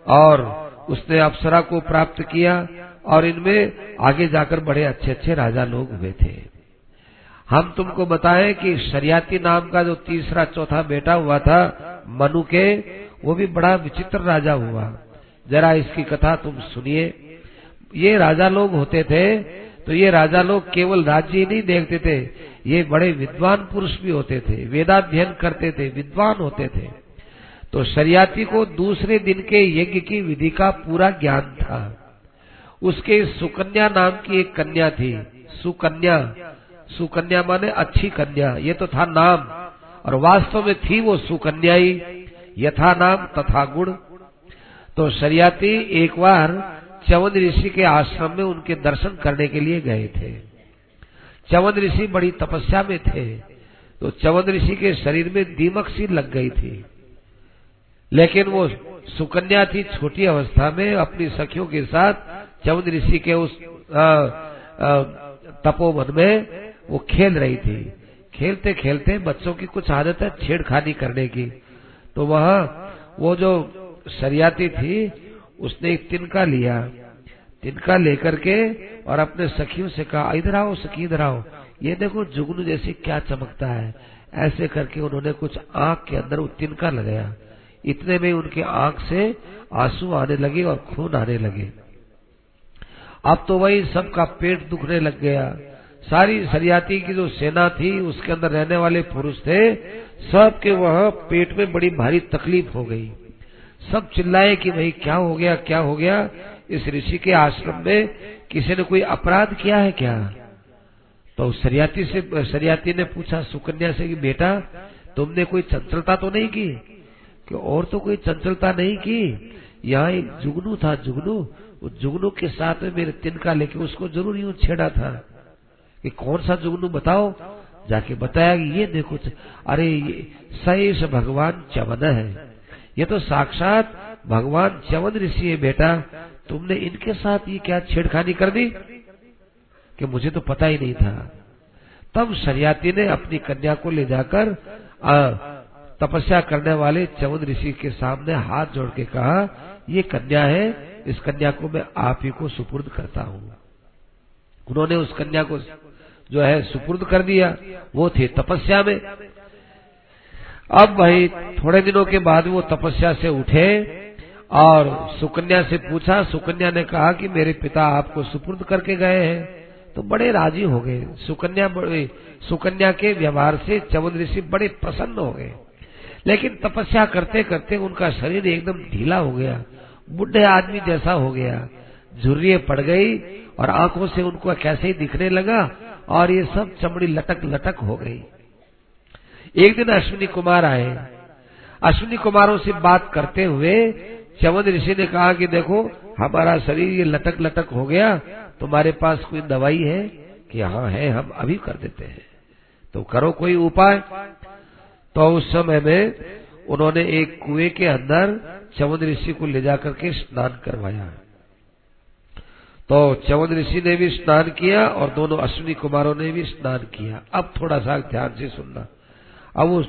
और उसने अप्सरा को प्राप्त किया और इनमें आगे जाकर बड़े अच्छे अच्छे राजा लोग हुए थे। हम तुमको बताएँ कि शरियाती नाम का जो तीसरा चौथा बेटा हुआ था, मनु के, वो भी बड़ा विचित्र राजा हुआ। जरा इसकी कथा तुम सुनिए। ये राजा लोग होते थे तो ये राजा लोग केवल राज्य ही नहीं देखते थे। ये बड़े विद्वान पुरुष भी होते थे, वेदाध्ययन करते थे, विद्वान होते थे। तो शरियाती को दूसरे दिन के यज्ञ की विधि का पूरा ज्ञान था। उसके सुकन्या नाम की एक कन्या थी, सुकन्या। सुकन्या माने अच्छी कन्या, ये तो था नाम। और वास्तव में थी वो सुकन्या ही यथा नाम तथा गुण। तो शरियाती एक बार चवन ऋषि के आश्रम में उनके दर्शन करने के लिए गए थे। चवन ऋषि बड़ी तपस्या में थे तो चवन ऋषि के शरीर में दीमक सी लग गई थी। लेकिन वो सुकन्या थी छोटी अवस्था में, अपनी सखियों के साथ चवन ऋषि के उस तपोवन में वो खेल रही थी। खेलते खेलते बच्चों की कुछ आदत है छेड़खानी करने की तो वह वो जो शरियाती थी, उसने एक तिनका लिया। तिनका लेकर के और अपने सखियों से कहा, इधर आओ सखी, इधर आओ। ये देखो जुगनू जैसे क्या चमकता है। ऐसे करके उन्होंने कुछ आँख के अंदर वो तिनका लगाया। इतने में उनके आँख से आँसू आने लगे और खून आने लगे। अब तो वही सबका पेट दुखने लग गया। सारी सरियाती की जो सेना थी, उसके अंदर रहने वाले पुरुष थे, सबके वहाँ पेट में बड़ी भारी तकलीफ़ हो गई। सब चिल्लाए कि भाई क्या हो गया, क्या हो गया? इस ऋषि के आश्रम में किसी ने कोई अपराध किया है क्या? तो सरियाती से, सरियाती ने पूछा, सुकन्या से कि बेटा, तुमने कोई चंचलता तो नहीं की? कि और तो कोई चंचलता नहीं की? यहाँ एक जुगनू था, जुगनू। उस जुगनू के साथ में मेरे तिनका लेके उसको ज़रूर यूँ छेड़ा था। कि कौन सा जुगनू बताओ? जाके बताया कि ये देखो, अरे, ये सहेश भगवान चवन है। ये तो साक्षात भगवान चवन ऋषि है बेटा। तुमने इनके साथ ये क्या छेड़खानी कर दी? कि मुझे तो पता ही नहीं था। तब शरियाती ने अपनी कन्या को ले जाकर तपस्या करने वाले चवन ऋषि के सामने हाथ जोड़ के कहा, ये कन्या है, इस कन्या को मैं आप ही को सुपुर्द करता हूँ। उन्होंने उस कन्या को जो है सुपुर्द कर दिया। वो थे तपस्या में। अब भाई थोड़े दिनों के बाद वो तपस्या से उठे और सुकन्या से पूछा। सुकन्या ने कहा कि मेरे पिता आपको सुपुर्द करके गए हैं। तो बड़े राज़ी हो गए। सुकन्या बड़े, सुकन्या के व्यवहार से चवन ऋषि बड़े प्रसन्न हो गए। लेकिन तपस्या करते करते उनका शरीर एकदम ढीला हो गया। बुढ़े आदमी जैसा हो गया। झुर्रिये पड़ गई और आँखों से उनको कैसे ही दिखने लगा और ये सब चमड़ी लटक लटक हो गई। एक दिन अश्विनी कुमार आए। अश्विनी कुमारों से बात करते हुए चवन ऋषि ने कहा कि देखो, हमारा शरीर ये लटक लटक हो गया, तुम्हारे पास कोई दवाई है? कि हाँ है, हम अभी कर देते हैं। तो करो कोई उपाय। तो उस समय में उन्होंने एक कुएँ के अंदर चवन ऋषि को ले जाकर के स्नान करवाया। तो चवन ऋषि ने भी स्नान किया और दोनों अश्विनी कुमारों ने भी स्नान किया। अब थोड़ा सा ध्यान से सुनना। अब वो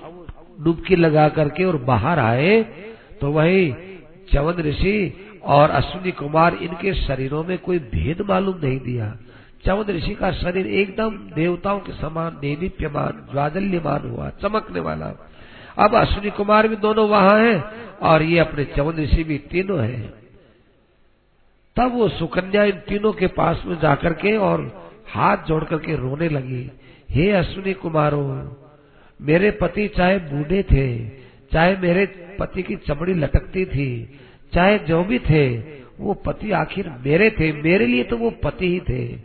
डुबकी लगा करके और बाहर आए तो वही चवन ऋषि और अश्विनी कुमार इनके शरीरों में कोई भेद मालूम नहीं दिया। चवन ऋषि का शरीर एकदम देवताओं के समान देदीप्यमान ज्वाजल्यमान हुआ, चमकने वाला। अब अश्विनी कुमार भी दोनों वहाँ हैं और ये अपने चवन ऋषि भी तीनों हैं। तब वो सुकन्या इन तीनों के पास में जाकर के और हाथ जोड़ करके रोने लगी। हे अश्विनी कुमारों मेरे पति चाहे बूढ़े थे, चाहे मेरे पति की चमड़ी लटकती थी, चाहे जो भी थे, वो पति आखिर मेरे थे, मेरे लिए तो वो पति ही थे।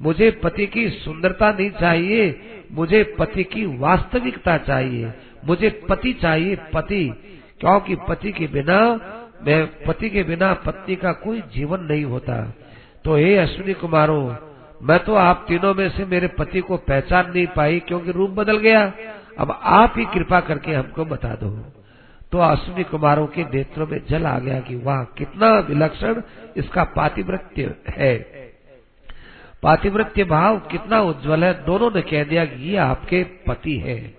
मुझे पति की सुंदरता नहीं चाहिए, मुझे पति की वास्तविकता चाहिए, मुझे पति चाहिए पति, क्योंकि पति के बिना, मैं पति के बिना पत्नी का कोई जीवन नहीं होता। तो हे अश्विनी कुमारों, मैं तो आप तीनों में से मेरे पति को पहचान नहीं पाई, क्योंकि रूप बदल गया। अब आप ही कृपा करके हमको बता दो। तो अश्विनी कुमारों के नेत्रों में जल आ गया कि वाह, कितना विलक्षण इसका पातिवृत्य है। पातिवृत्य भाव कितना उज्जवल है। दोनों ने कह दिया कि ये आपके पति है।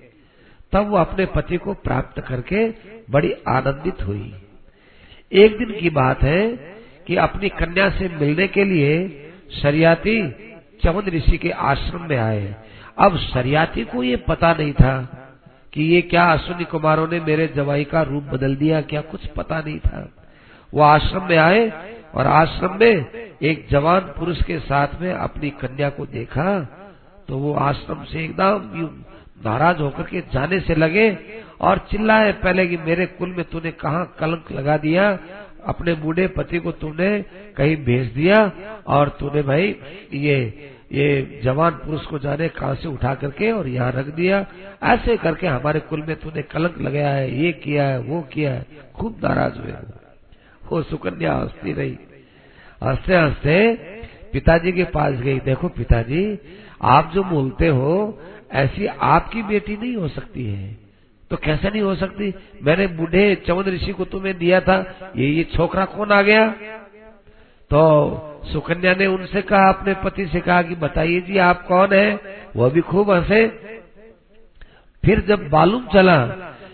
तब वो अपने पति को प्राप्त करके बड़ी आनंदित हुई। एक दिन की बात है कि अपनी कन्या से मिलने के लिए शरियाती चमन ऋषि के आश्रम में आए। अब शरियाती को ये पता नहीं था कि ये क्या अश्विनी कुमारों ने मेरे जवाई का रूप बदल दिया, क्या कुछ पता नहीं था। वो आश्रम में आए और आश्रम में एक जवान पुरुष के साथ में अपनी कन्या को देखा तो वो आश्रम से एकदम नाराज़ होकर के जाने से लगे और चिल्लाए पहले कि मेरे कुल में तूने कहा कलंक लगा दिया, अपने बूढ़े पति को तूने कहीं भेज दिया और तूने भाई ये ये जवान पुरुष को जाने कहा से उठा करके और यहाँ रख दिया। ऐसे करके हमारे कुल में तूने कलंक लगाया है, ये किया है, वो किया है। खूब नाराज़ हुए। वो सुकन्या, हंसती रही। हँसते हँसते पिताजी के पास गई। देखो पिताजी, आप जो बोलते हो, ऐसी आपकी बेटी नहीं हो सकती है। तो कैसे नहीं हो सकती? मैंने बूढ़े चवन ऋषि को तुम्हें दिया था। ये ये छोकरा कौन आ गया? तो सुकन्या ने उनसे कहा, अपने पति से कहा कि बताइए जी, आप कौन है? वह भी खूब हंसे। फिर जब मालूम चला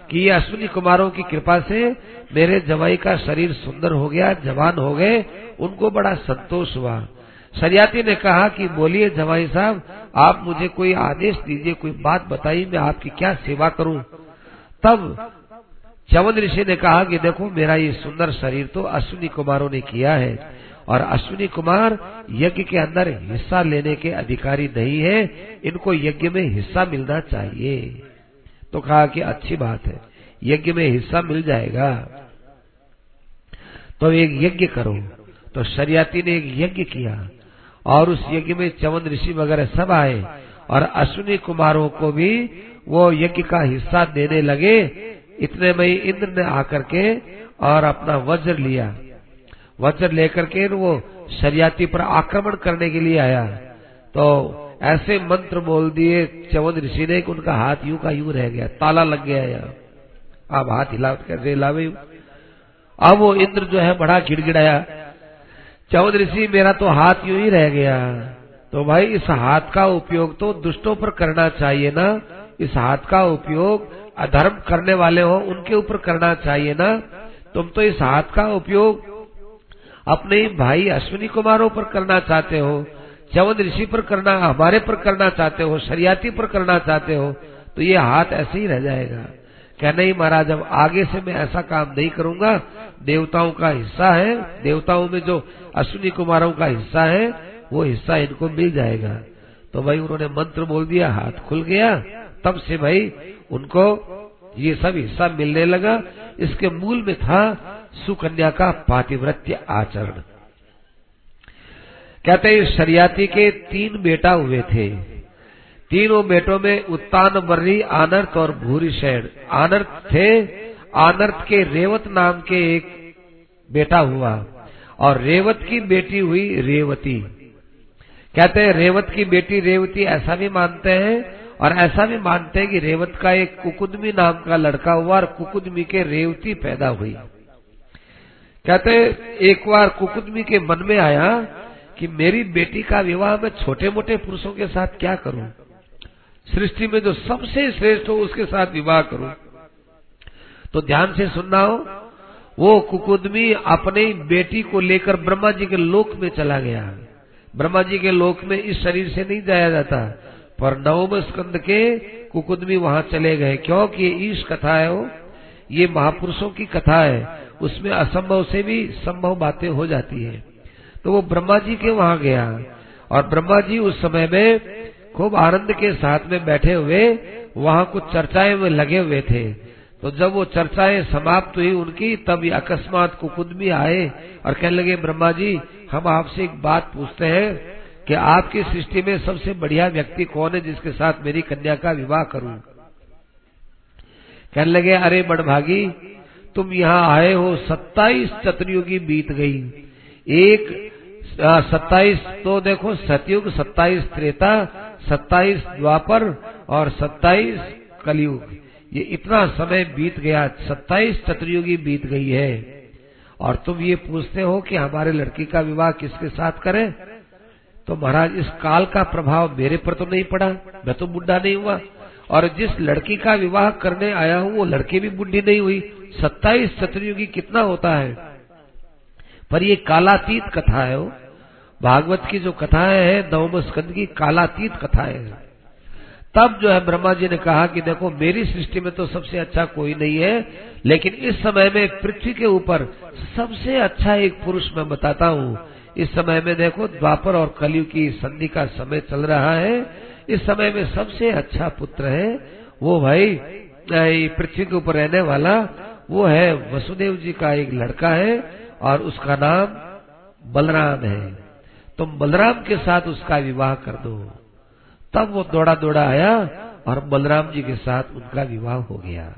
कि ये अश्विनी कुमारों की कृपा से मेरे जवाई का शरीर सुंदर हो गया, जवान हो गए, उनको बड़ा संतोष हुआ। सरियाती ने कहा कि, बोलिए जवाई साहब, आप मुझे कोई आदेश दीजिए, कोई बात बताइए, मैं आपकी क्या सेवा करूँ? तब चवन ऋषि ने कहा कि, देखो, मेरा ये सुंदर शरीर तो अश्विनी कुमारों ने किया है। और अश्विनी कुमार यज्ञ के अंदर हिस्सा लेने के अधिकारी नहीं है, इनको यज्ञ में हिस्सा मिलना चाहिए। तो कहा कि अच्छी बात है, यज्ञ में हिस्सा मिल जाएगा। तो एक यज्ञ करो। तो शरियाती ने एक यज्ञ किया और उस यज्ञ में चवन ऋषि वगैरह सब आए और अश्विनी कुमारों को भी वो यज्ञ का हिस्सा देने लगे। इतने में इंद्र ने आकर के और अपना वज्र लिया। वज्र लेकर के वो शरियाती पर आक्रमण करने के लिए आया। तो ऐसे मंत्र बोल दिए चवन ऋषि ने कि उनका हाथ यू का यू रह गया, ताला लग गया यहाँ अब हाथ हिला, कैसे हिलावे अब वो इंद्र जो है बड़ा गिड़गिड़ाया चवन ऋषि मेरा तो हाथ यूँ ही रह गया। तो भाई इस हाथ का उपयोग तो दुष्टों पर करना चाहिए ना। इस हाथ का उपयोग अधर्म करने वाले हो, उनके ऊपर करना चाहिए ना। तुम तो इस हाथ का उपयोग अपने भाई अश्विनी कुमारों पर करना चाहते हो चवन ऋषि पर करना, हमारे पर करना चाहते हो, शरियाती पर करना चाहते हो तो ये हाथ ऐसे ही रह जाएगा। क्या नहीं महाराज, अब आगे से मैं ऐसा काम नहीं करूँगा। देवताओं का हिस्सा है, देवताओं में जो अश्विनी कुमारों का हिस्सा है, वो हिस्सा इनको मिल जाएगा। तो भाई उन्होंने मंत्र बोल दिया, हाथ खुल गया। तब से भाई उनको ये सब हिस्सा मिलने लगा। इसके मूल में था सुकन्या का पातिव्रत्य आचरण। कहते हैं, शरियाती के तीन बेटा हुए थे। तीनों बेटों में उत्तान, मर्री, आनर्त और भूरी शैन आनर्त थे आनर्थ के रेवत नाम के एक बेटा हुआ और रेवत की बेटी हुई रेवती। कहते हैं, रेवत की बेटी रेवती ऐसा भी मानते हैं और ऐसा भी मानते हैं कि रेवत का एक कुकुदमी नाम का लड़का हुआ और कुकुदमी के रेवती पैदा हुई। कहते एक बार कुकुदमी के मन में आया कि मेरी बेटी का विवाह मैं छोटे मोटे पुरुषों के साथ क्या करूँ? सृष्टि में जो सबसे श्रेष्ठ हो, उसके साथ विवाह करूँ? तो ध्यान से सुनना हो, वो कुकुदमी अपनी बेटी को लेकर ब्रह्मा जी के लोक में चला गया। ब्रह्मा जी के लोक में इस शरीर से नहीं जाया जाता, पर नवम स्कंद के कुकुदमी वहाँ चले गए। क्योंकि ईश कथा है वो, ये महापुरुषों की कथा है। उसमें असंभव से भी संभव बातें हो जाती है। तो वो ब्रह्मा जी के वहाँ गया और ब्रह्मा जी उस समय में खूब आनंद के साथ में बैठे हुए, वहाँ कुछ चर्चाएँ में लगे हुए थे। तो जब वो चर्चाएँ समाप्त हुई उनकी, तब ये अकस्मात कुकुदमी आए और कहने लगे, ब्रह्मा जी, हम आपसे एक बात पूछते हैं कि आपकी सृष्टि में सबसे बढ़िया व्यक्ति कौन है जिसके साथ मेरी कन्या का विवाह करूँ? कहने लगे, अरे बड़भागी तुम यहाँ आए हो, सत्ताईस चतुर्युगी बीत गई। एक सत्ताईस तो देखो, सतयुग, सत्ताईस त्रेता, सत्ताईस द्वापर और सत्ताईस कलयुग। ये इतना समय बीत गया, सत्ताईस चतुर्युगी बीत गई है। और तुम ये पूछते हो कि हमारे लड़की का विवाह किसके साथ करें? तो महाराज, इस काल का प्रभाव मेरे पर तो नहीं पड़ा, मैं तो बुढ़ा नहीं हुआ। और जिस लड़की का विवाह करने आया हूँ, वो लड़की भी बुढ़ी नहीं हुई। सत्ताईस चतुर्युगी कितना होता है? पर ये कालातीत कथा है वो। भागवत की जो कथाएँ है नवम स्कंद की कालातीत कथाएँ है। तब जो है ब्रह्मा जी ने कहा कि देखो, मेरी सृष्टि में तो सबसे अच्छा कोई नहीं है, लेकिन इस समय में पृथ्वी के ऊपर सबसे अच्छा एक पुरुष मैं बताता हूँ। इस समय में देखो, द्वापर और कलयु की संधि का समय चल रहा है। इस समय में सबसे अच्छा पुत्र है वो भाई पृथ्वी के ऊपर रहने वाला, वो है वसुदेव जी का एक लड़का है और उसका नाम बलराम है। तुम बलराम के साथ उसका विवाह कर दो। तब वो दौड़ा दौड़ा आया और बलराम जी के साथ उनका विवाह हो गया।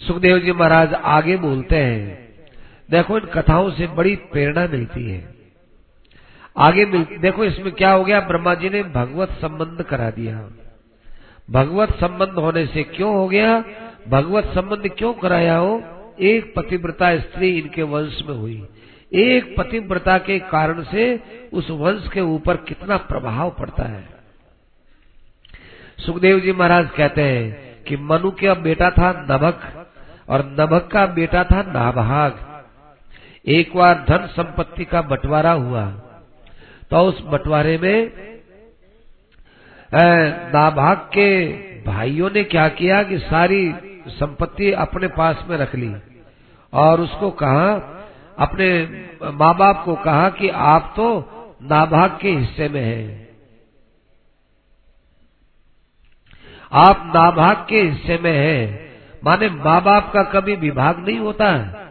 सुखदेव जी महाराज आगे बोलते हैं, देखो इन कथाओं से बड़ी प्रेरणा मिलती है। आगे मिल, देखो इसमें क्या हो गया, ब्रह्मा जी ने भगवत संबंध करा दिया। भगवत संबंध होने से क्यों हो गया? भगवत संबंध क्यों कराया हो? एक पतिव्रता स्त्री इनके वंश में हुई। एक पतिव्रता के कारण से उस वंश के ऊपर कितना प्रभाव पड़ता है। सुखदेव जी महाराज कहते हैं कि मनु का बेटा था नभक, और नभक का बेटा था नाभाग। एक बार धन संपत्ति का बंटवारा हुआ। तो उस बंटवारे में नाभाग के भाइयों ने क्या किया कि सारी संपत्ति अपने पास में रख ली और उसको कहा, अपने माँ बाप को कहा कि आप तो नाभाग के हिस्से में हैं। आप नाभाग के हिस्से में हैं। माने माँ बाप का कभी विभाग नहीं होता। है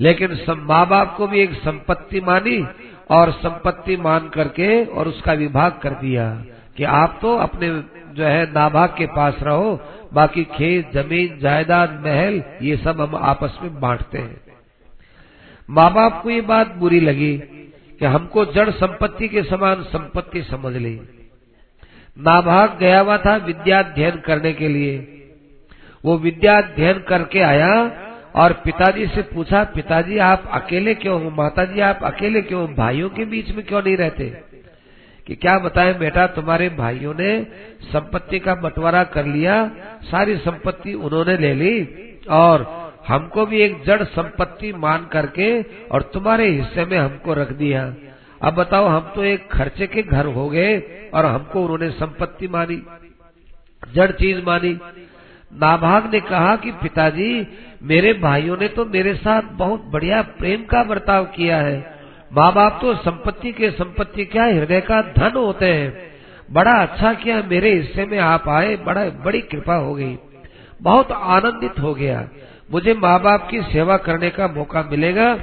लेकिन माँ बाप को भी एक संपत्ति मानी और संपत्ति मान करके और उसका विभाग कर दिया कि आप तो अपने जो है नाभाग के पास रहो, बाकी खेत, ज़मीन, जायदाद, महल, ये सब हम आपस में बांटते हैं। माँ बाप को ये बात बुरी लगी कि हमको जड़ संपत्ति के समान संपत्ति समझ ली। नाभाग गया हुआ था विद्या अध्ययन करने के लिए। वो विद्या अध्ययन करके आया और पिताजी से पूछा, पिताजी, आप अकेले क्यों हो? माताजी, आप अकेले क्यों भाइयों के बीच में क्यों नहीं रहते? कि क्या बताएँ बेटा, तुम्हारे भाइयों ने संपत्ति का बंटवारा कर लिया, सारी संपत्ति उन्होंने ले ली, और हमको भी एक जड़ संपत्ति मान करके और तुम्हारे हिस्से में हमको रख दिया। अब बताओ, हम तो एक खर्चे के घर हो गए और हमको उन्होंने संपत्ति मानी, जड़ चीज़ मानी। नाभाग ने कहा कि पिताजी मेरे भाइयों ने तो मेरे साथ बहुत बढ़िया प्रेम का बर्ताव किया है। माँ बाप तो संपत्ति के संपत्ति, क्या हृदय का धन होते हैं। बड़ा अच्छा किया मेरे हिस्से में आप आए, बड़ा, बड़ी कृपा हो गई। बहुत आनंदित हो गया। मुझे माँ बाप की सेवा करने का मौका मिलेगा।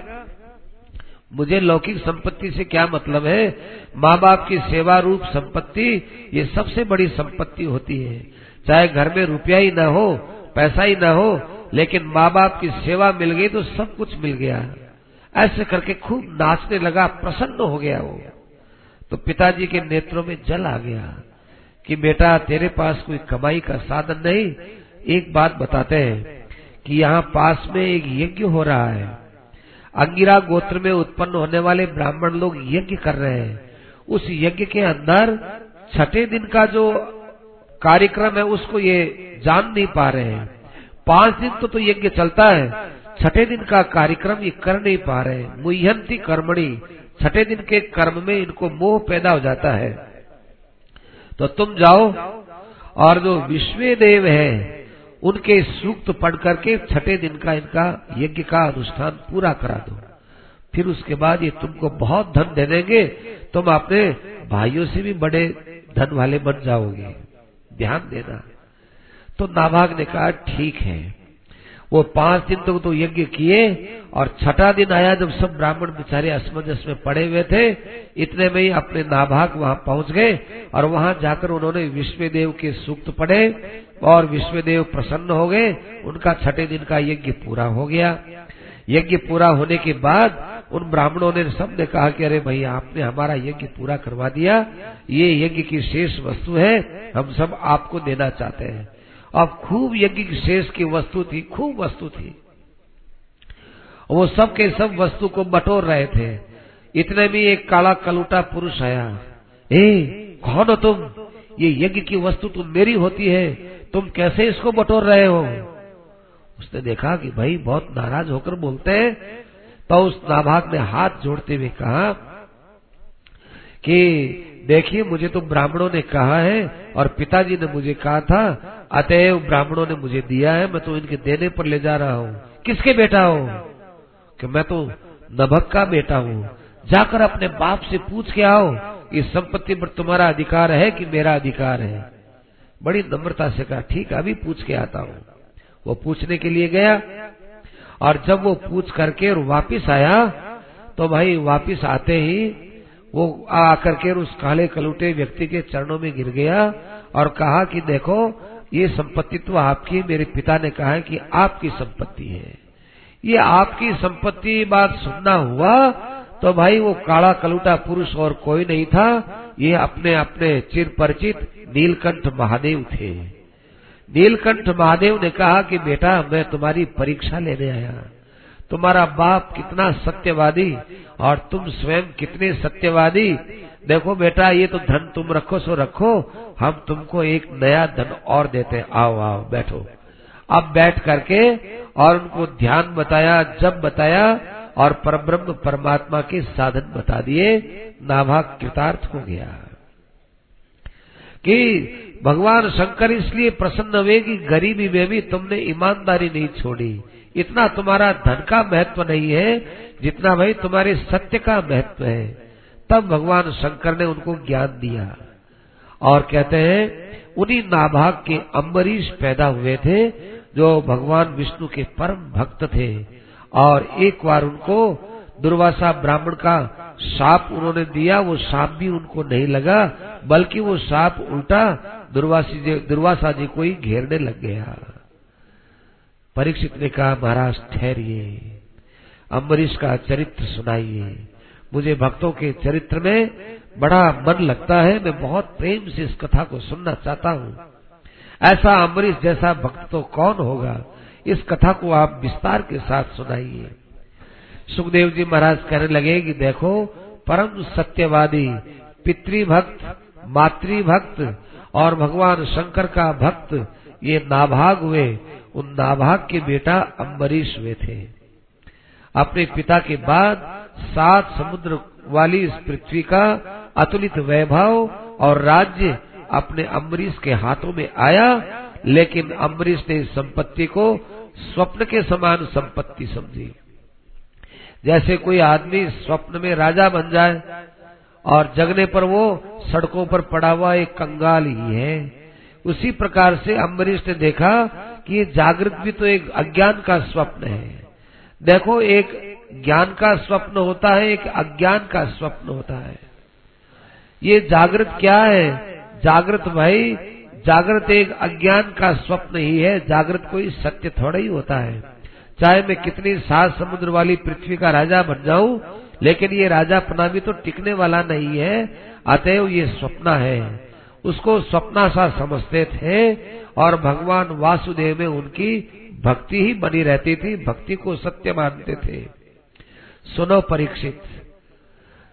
मुझे लौकिक संपत्ति से क्या मतलब है? माँ बाप की सेवा रूप संपत्ति, ये सबसे बड़ी संपत्ति होती है। चाहे घर में रुपया ही न हो पैसा ही ना हो, लेकिन माँ बाप की सेवा मिल गई तो सब कुछ मिल गया। ऐसे करके खूब नाचने लगा, प्रसन्न हो गया वो। तो पिताजी के नेत्रों में जल आ गया कि, बेटा, तेरे पास कोई कमाई का साधन नहीं। एक बात बताते हैं कि यहाँ पास में एक यज्ञ हो रहा है। अंगिरा गोत्र में उत्पन्न होने वाले ब्राह्मण लोग यज्ञ कर रहे हैं। उस यज्ञ के अंदर छठे दिन का जो कार्यक्रम है उसको ये जान नहीं पा रहे हैं। पाँच दिन तो, तो यज्ञ चलता है छठे दिन का कार्यक्रम ये कर नहीं पा रहे मुहंती कर्मणी छठे दिन के कर्म में इनको मोह पैदा हो जाता है। तो तुम जाओ और जो विश्व देव है उनके सूक्त पढ़ करके छठे दिन का इनका यज्ञ का अनुष्ठान पूरा करा दो। फिर उसके बाद ये तुमको बहुत धन दे देंगे तुम अपने भाइयों से भी बड़े धन वाले बन जाओगे। ध्यान देना। तो नाभाग ने कहा ठीक है। वो पाँच दिन तक तो, यज्ञ किए और छठा दिन आया जब सब ब्राह्मण बेचारे असमंजस में पड़े हुए थे। इतने में ही अपने नाभाग वहाँ पहुँच गए और वहाँ जाकर उन्होंने विश्वदेव के सूक्त पढ़े और विश्वदेव प्रसन्न हो गए। उनका छठे दिन का यज्ञ पूरा हो गया। यज्ञ पूरा होने के बाद उन ब्राह्मणों ने सबने कहा कि अरे भाई, आपने हमारा यज्ञ पूरा करवा दिया। ये यज्ञ की शेष वस्तु है, हम सब आपको देना चाहते हैं। अब खूब यज्ञ की शेष की वस्तु थी, खूब वस्तु थी। वो सब के सब वस्तु को बटोर रहे थे। इतने में एक काला कलूटा पुरुष आया। ए, कौन हो तुम? ये यज्ञ की वस्तु तुम मेरी होती है, तुम कैसे इसको बटोर रहे हो? उसने देखा कि भाई, बहुत नाराज़ होकर बोलते हैं तो उस नाभाग ने हाथ जोड़ते हुए कहा कि देखिए, मुझे तो ब्राह्मणों ने कहा है और पिताजी ने मुझे कहा था, अतएव ब्राह्मणों ने मुझे दिया है, मैं तो इनके देने पर ले जा रहा हूँ। किसके बेटा हो? कि मैं तो नभक का बेटा हूँ। जाकर अपने बाप से पूछ के आओ, इस संपत्ति पर तुम्हारा अधिकार है कि मेरा अधिकार है? बड़ी नम्रता से कहा, ठीक अभी पूछ के आता हूँ। वो पूछने के लिए गया और जब वो पूछ करके वापिस आया तो भाई वापिस आते ही वो आकर के उस काले कलूटे व्यक्ति के चरणों में गिर गया और कहा कि देखो, ये संपत्ति तो आपकी, मेरे पिता ने कहा है कि आपकी संपत्ति है। ये आपकी संपत्ति बात सुनना हुआ तो भाई वो काला कलूटा पुरुष और कोई नहीं था, ये अपने अपने चिर परिचित नीलकंठ महादेव थे। नीलकंठ महादेव ने कहा कि बेटा, मैं तुम्हारी परीक्षा लेने आया। तुम्हारा बाप कितना सत्यवादी और तुम स्वयं कितने सत्यवादी। देखो बेटा, ये तो धन तुम रखो, सो रखो। हम तुमको एक नया धन और देते आओ आओ, बैठो। अब बैठ करके और उनको ध्यान बताया जब बताया और परब्रह्म परमात्मा के साधन बता दिए। नाभा कृतार्थ हो गया। कि भगवान शंकर इसलिए प्रसन्न हुए कि गरीबी में भी तुमने ईमानदारी नहीं छोड़ी। इतना तुम्हारा धन का महत्व नहीं है, जितना भाई तुम्हारे सत्य का महत्व है। तब भगवान शंकर ने उनको ज्ञान दिया। और कहते हैं, उन्हीं नाभाग के अम्बरीश पैदा हुए थे, जो भगवान विष्णु के परम भक्त थे। और एक बार उनको दुर्वासा ब्राह्मण का साप उन्होंने दिया, वो साप भी उनको नहीं लगा, बल्कि वो साप उल्टा दुर्वासी जी, दुर्वासा जी को ही घेरने लग गया। परीक्षित ने कहा, महाराज, ठहरिए। अम्बरीश का चरित्र सुनाइए। मुझे भक्तों के चरित्र में बड़ा मन लगता है। मैं बहुत प्रेम से इस कथा को सुनना चाहता हूँ। ऐसा अम्बरीश जैसा भक्त तो कौन होगा? इस कथा को आप विस्तार के साथ सुनाइए। सुखदेव जी महाराज कहने लगे कि, देखो, परम सत्यवादी, पितृभक्त, मातृभक्त और भगवान शंकर का भक्त ये नाभाग हुए, उन नाभाग के बेटा अम्बरीश हुए थे। अपने पिता के बाद सात समुद्र वाली इस पृथ्वी का अतुलित वैभव और राज्य अपने अम्बरीश के हाथों में आया, लेकिन अम्बरीश ने इस संपत्ति को स्वप्न के समान संपत्ति समझी। जैसे कोई आदमी स्वप्न में राजा बन जाए और जगने पर वो सड़कों पर पड़ा हुआ एक कंगाल ही है। उसी प्रकार से अम्बरीश ने देखा कि ये जागृत भी तो एक अज्ञान का स्वप्न है। देखो, एक ज्ञान का स्वप्न होता है, एक अज्ञान का स्वप्न होता है। ये जागृत क्या है? जागृत भाई, जागृत एक अज्ञान का स्वप्न ही है। जागृत कोई सत्य थोड़ा ही होता है। चाहे मैं कितनी सात समुद्र वाली पृथ्वी का राजा बन जाऊँ लेकिन ये राजा पना भी तो टिकने वाला नहीं है, अतएव ये स्वप्न है। उसको स्वप्ना सा समझते थे और भगवान वासुदेव में उनकी भक्ति ही बनी रहती थी, भक्ति को सत्य मानते थे। सुनो परीक्षित।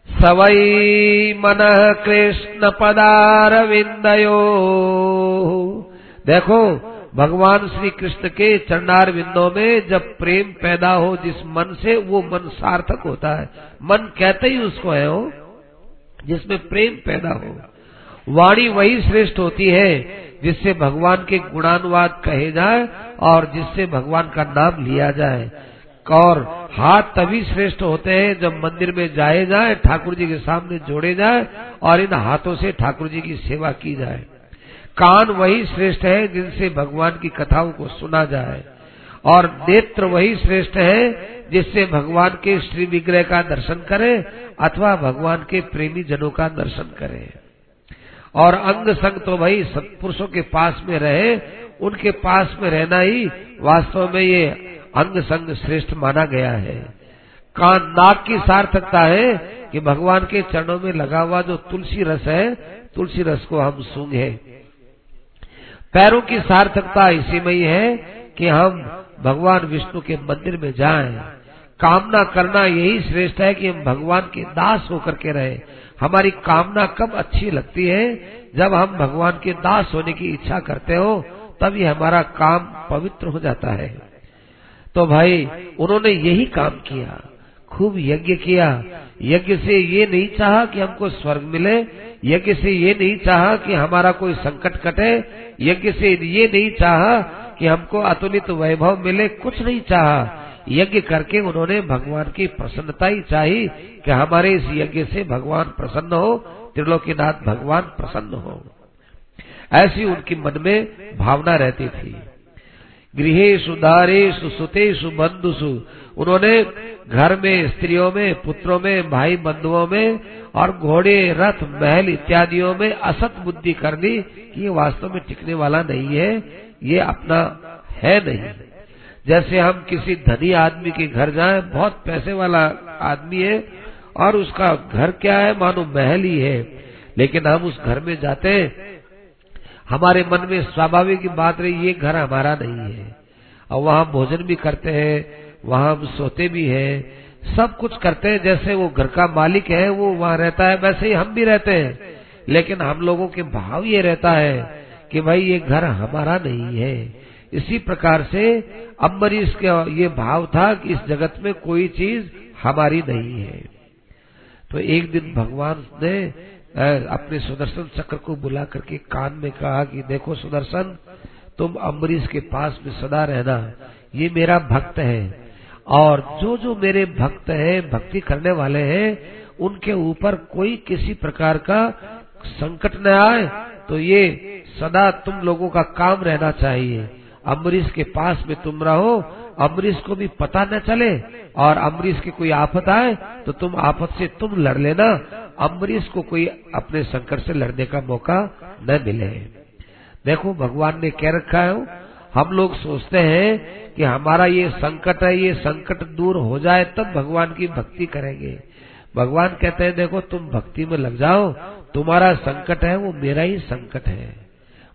सवई मन कृष्ण पदार विंदयो। देखो भगवान श्री कृष्ण के चरणार बिंदों में जब प्रेम पैदा हो, जिस मन से, वो मन सार्थक होता है। मन कहते ही उसको है हो जिसमें प्रेम पैदा हो। वाणी वही श्रेष्ठ होती है, जिससे भगवान के गुणानुवाद कहे जाए और जिससे भगवान का नाम लिया जाए। और हाथ तभी श्रेष्ठ होते हैं, जब मंदिर में जाए जाए, ठाकुर जी के सामने जोड़े जाए और इन हाथों से ठाकुर जी की सेवा की जाए। कान वही श्रेष्ठ है जिनसे भगवान की कथाओं को सुना जाए। और नेत्र वही श्रेष्ठ है जिससे भगवान के श्री विग्रह का दर्शन करें अथवा भगवान के प्रेमी जनों का दर्शन करें। और अंग संग तो भाई सत्पुरुषों के पास में रहे, उनके पास में रहना ही वास्तव में ये अंग संग श्रेष्ठ माना गया है। कान नाक की सार्थकता है कि भगवान के चरणों में लगा हुआ जो तुलसी रस है, तुलसी रस को हम सूंघे। पैरों की सार्थकता इसी में ही है कि हम भगवान विष्णु के मंदिर में जाएँ। कामना करना यही श्रेष्ठ है कि हम भगवान के दास होकर के रहे। हमारी कामना कब अच्छी लगती है? जब हम भगवान के दास होने की इच्छा करते हो तभी हमारा काम पवित्र हो जाता है। तो भाई, उन्होंने यही काम किया, खूब यज्ञ किया। यज्ञ से ये नहीं चाहा कि हमको स्वर्ग मिले यज्ञ से ये नहीं चाहा कि हमारा कोई संकट कटे यज्ञ से ये नहीं चाहा कि हमको अतुलित वैभव मिले, कुछ नहीं चाहा। यज्ञ करके उन्होंने भगवान की प्रसन्नता ही चाही कि हमारे इस यज्ञ से भगवान प्रसन्न हो, त्रिलोकीनाथ भगवान प्रसन्न हो। ऐसी उनकी मन में भावना रहती थी। गृहेशु दारेशु सुतेशु बंधुसु उन्होंने घर में, स्त्रियों में, पुत्रों में भाई बंधुओं में और घोड़े, रथ, महल इत्यादियों में असत बुद्धि कर दी कि ये वास्तव में टिकने वाला नहीं है, ये अपना है नहीं। जैसे हम किसी धनी आदमी के घर जाएँ, बहुत पैसे वाला आदमी है और उसका घर क्या है मानो महल ही है, लेकिन हम उस घर में जाते हैं, हमारे मन में स्वाभाविक बात रही, ये घर हमारा नहीं है। और वहाँ भोजन भी करते हैं वहाँ सोते भी हैं। सब कुछ करते हैं, जैसे वो घर का मालिक है, वो वहाँ रहता है, वैसे ही हम भी रहते हैं। लेकिन हम लोगों के भाव ये रहता है कि भाई, ये घर हमारा नहीं है। इसी प्रकार से अम्बरीश का ये भाव था कि इस जगत में कोई चीज़ हमारी नहीं है। तो एक दिन भगवान ने अपने सुदर्शन चक्र को बुला करके कान में कहा कि देखो सुदर्शन, तुम अम्बरीश के पास में सदा रहना। ये मेरा भक्त है। और जो जो मेरे भक्त हैं, भक्ति करने वाले हैं, उनके ऊपर कोई किसी प्रकार का संकट न आए तो ये सदा तुम लोगों का काम रहना चाहिए। अम्बरीश के पास में तुम रहो, अम्बरीश को भी पता न चले और अम्बरीश की कोई आफत आए तो तुम आफत से तुम लड़ लेना। अम्बरीश को कोई अपने संकट से लड़ने का मौका न मिले। देखो, भगवान ने कह रखा है हम लोग सोचते हैं कि हमारा ये संकट है, ये संकट दूर हो जाए तब भगवान की भक्ति करेंगे। भगवान कहते हैं, देखो, तुम भक्ति में लग जाओ। तुम्हारा संकट है, वो मेरा ही संकट है।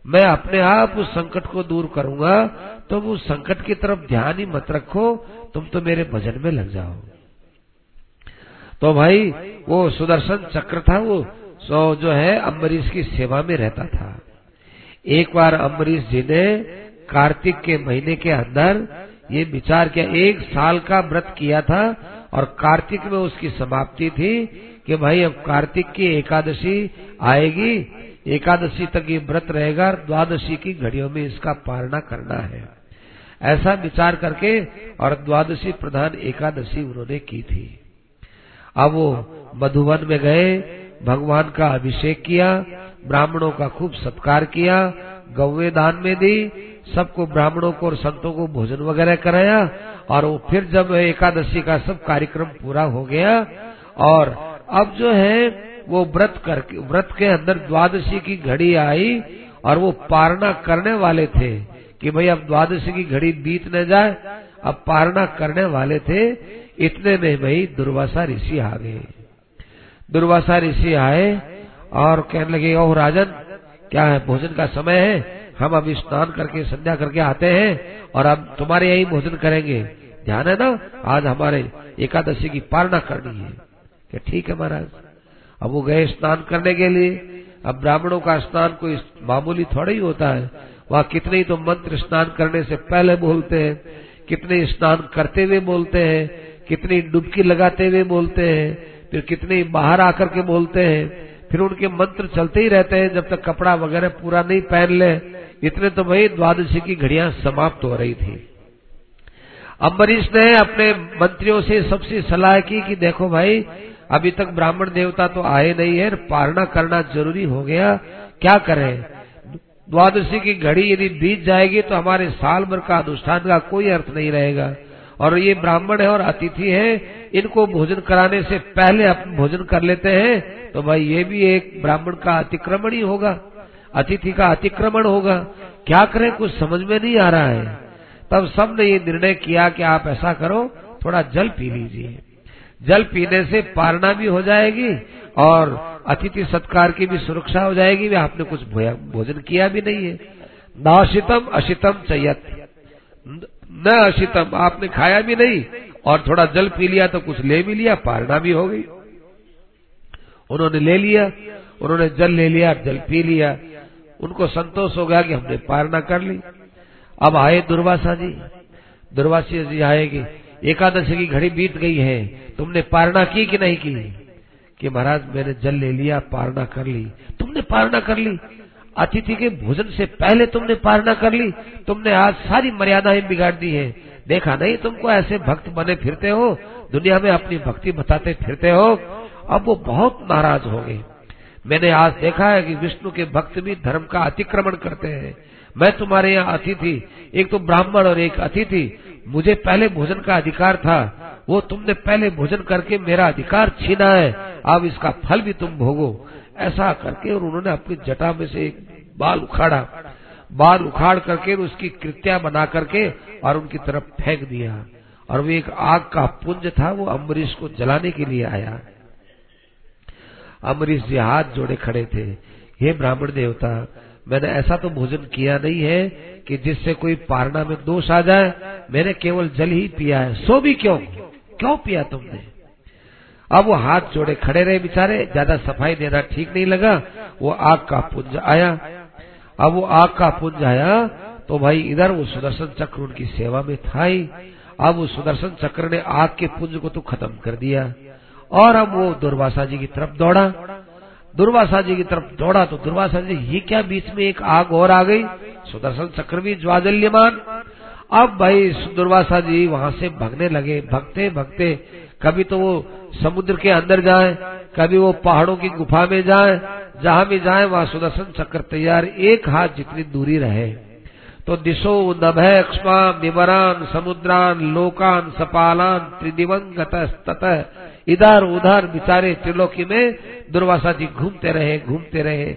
मैं अपने आप उस संकट को दूर करूँगा। तुम उस संकट की तरफ़ ध्यान ही मत रखो। तुम तो मेरे भजन में लग जाओ। तो भाई, वो सुदर्शन चक्र था वो। सो जो है, अम्बरीश की सेवा में रहता था। एक बार अम्बरीश जी ने कार्तिक के महीने के अंदर ये विचार किया, एक साल का व्रत किया था और कार्तिक में उसकी समाप्ति थी कि भाई अब कार्तिक की एकादशी आएगी, एकादशी तक ये व्रत रहेगा द्वादशी की घड़ियों में इसका पालना करना है। ऐसा विचार करके और द्वादशी प्रधान एकादशी उन्होंने की थी। अब वो मधुबन में गए, भगवान का अभिषेक किया, ब्राह्मणों का खूब सत्कार किया, गौवे दान में दी सबको ब्राह्मणों को और संतों को भोजन वगैरह कराया और वो फिर जब एकादशी का सब कार्यक्रम पूरा हो गया और अब जो है वो व्रत करके, व्रत के अंदर द्वादशी की घड़ी आई और वो पारना करने वाले थे कि भाई अब द्वादशी की घड़ी बीत न जाए, अब पारना करने वाले थे, इतने में भाई दुर्वासा ऋषि आ गए। दुर्वासा ऋषि आए और कहने लगे, ओह राजन, क्या है, भोजन का समय है? हम अभी स्नान करके, संध्या करके आते हैं और अब तुम्हारे यही भोजन करेंगे। ध्यान है ना? आज हमारे एकादशी की पालना करनी है। कि ठीक है महाराज। अब वो गए स्नान करने के लिए। अब ब्राह्मणों का स्नान कोई मामूली थोड़ा ही होता है। वहाँ कितने ही तो मंत्र स्नान करने से पहले बोलते हैं। कितने स्नान करते हुए बोलते हैं। कितनी डुबकी लगाते हुए बोलते हैं। फिर कितने बाहर आकर के बोलते हैं। फिर उनके मंत्र चलते ही रहते हैं। जब तक कपड़ा वगैरह पूरा नहीं पहन ले इतने तो भाई द्वादशी की घड़ियाँ समाप्त हो रही थी। अम्बरीश ने अपने मंत्रियों से सबसे सलाह की कि देखो भाई, अभी तक ब्राह्मण देवता तो आए नहीं है पारणा करना ज़रूरी हो गया, क्या करें? द्वादशी की घड़ी यदि बीत जाएगी तो हमारे साल भर का अनुष्ठान का कोई अर्थ नहीं रहेगा। और ये ब्राह्मण है और अतिथि है, इनको भोजन कराने से पहले अपन भोजन कर लेते हैं तो भाई ये भी एक ब्राह्मण का अतिक्रमण ही होगा। अतिथि का अतिक्रमण होगा। क्या करें? कुछ समझ में नहीं आ रहा है। तब सबने ये निर्णय किया कि आप ऐसा करो, थोड़ा जल पी लीजिए। जल पीने से पारना भी हो जाएगी और अतिथि सत्कार की भी सुरक्षा हो जाएगी। वे आपने कुछ भोजन किया भी नहीं है। नाशितम अशितम चयत। न अशितम, आपने खाया भी नहीं और थोड़ा जल पी लिया तो कुछ ले भी लिया, पारणा भी हो गई। उन्होंने ले लिया, उन्होंने जल ले लिया जल पी लिया। उनको संतोष हो गया कि हमने पारना कर ली। अब आए दुर्वासा जी। दुर्वासा जी आएगी। एकादशी की घड़ी बीत गई है। तुमने पारना की कि नहीं की? कि महाराज, मैंने जल ले लिया पारना कर ली। तुमने पारना कर ली। अतिथि के भोजन से पहले तुमने पारना कर ली। तुमने आज सारी मर्यादाएँ बिगाड़ दी है। देखा नहीं तुमको ऐसे भक्त बने फिरते हो? दुनिया में अपनी भक्ति बताते फिरते हो? अब वो बहुत नाराज़ हो गए। मैंने आज देखा है कि विष्णु के भक्त भी धर्म का अतिक्रमण करते हैं। मैं तुम्हारे यहाँ अतिथि एक तो ब्राह्मण और एक अतिथि मुझे पहले भोजन का अधिकार था, वो तुमने पहले भोजन करके मेरा अधिकार छीना है अब इसका फल भी तुम भोगो। ऐसा करके और उन्होंने अपनी जटा में से एक बाल उखाड़ा। बाल उखाड़ करके उसकी कृत्या बना करके और उनकी तरफ़ फेंक दिया। और वो एक आग का पुंज था, वो अम्बरीश को जलाने के लिए आया। अमरीश जी हाथ जोड़े खड़े थे। हे ब्राह्मण देवता, मैंने ऐसा तो भोजन किया नहीं है कि जिससे कोई पारना में दोष आ जाए। मैंने केवल जल ही पिया है। सो भी क्यों? क्यों पिया तुमने? अब वो हाथ जोड़े खड़े रहे बेचारे। ज़्यादा सफ़ाई देना ठीक नहीं लगा। वो आग का पुंज आया। अब वो आग का पुंज आया तो भाई इधर वो सुदर्शन चक्र उनकी सेवा में था ही। अब वो सुदर्शन चक्र ने आग के पुंज को तो खत्म कर दिया। और अब वो दुर्वासा जी की तरफ़ दौड़ा। दुर्वासा जी की तरफ़ दौड़ा तो दुर्वासा जी, ये क्या बीच में एक आग और आ गई? सुदर्शन चक्र भी ज्वाजल्यमान अब भाई दुर्वासा जी वहाँ से भगने लगे। भगते भगते कभी तो वो समुद्र के अंदर जाए, कभी वो पहाड़ों की गुफा में जाए। जहाँ भी जाए, वहाँ सुदर्शन चक्र तैयार, एक हाथ जितनी दूरी रहे। तो दिशो नभय अक्ष्मा विवरान समुद्रान, लोकान, सपालान त्रिदिवंगत इधर उधर बिचारे त्रिलोकी में दुर्वासा जी घूमते रहे घूमते रहे।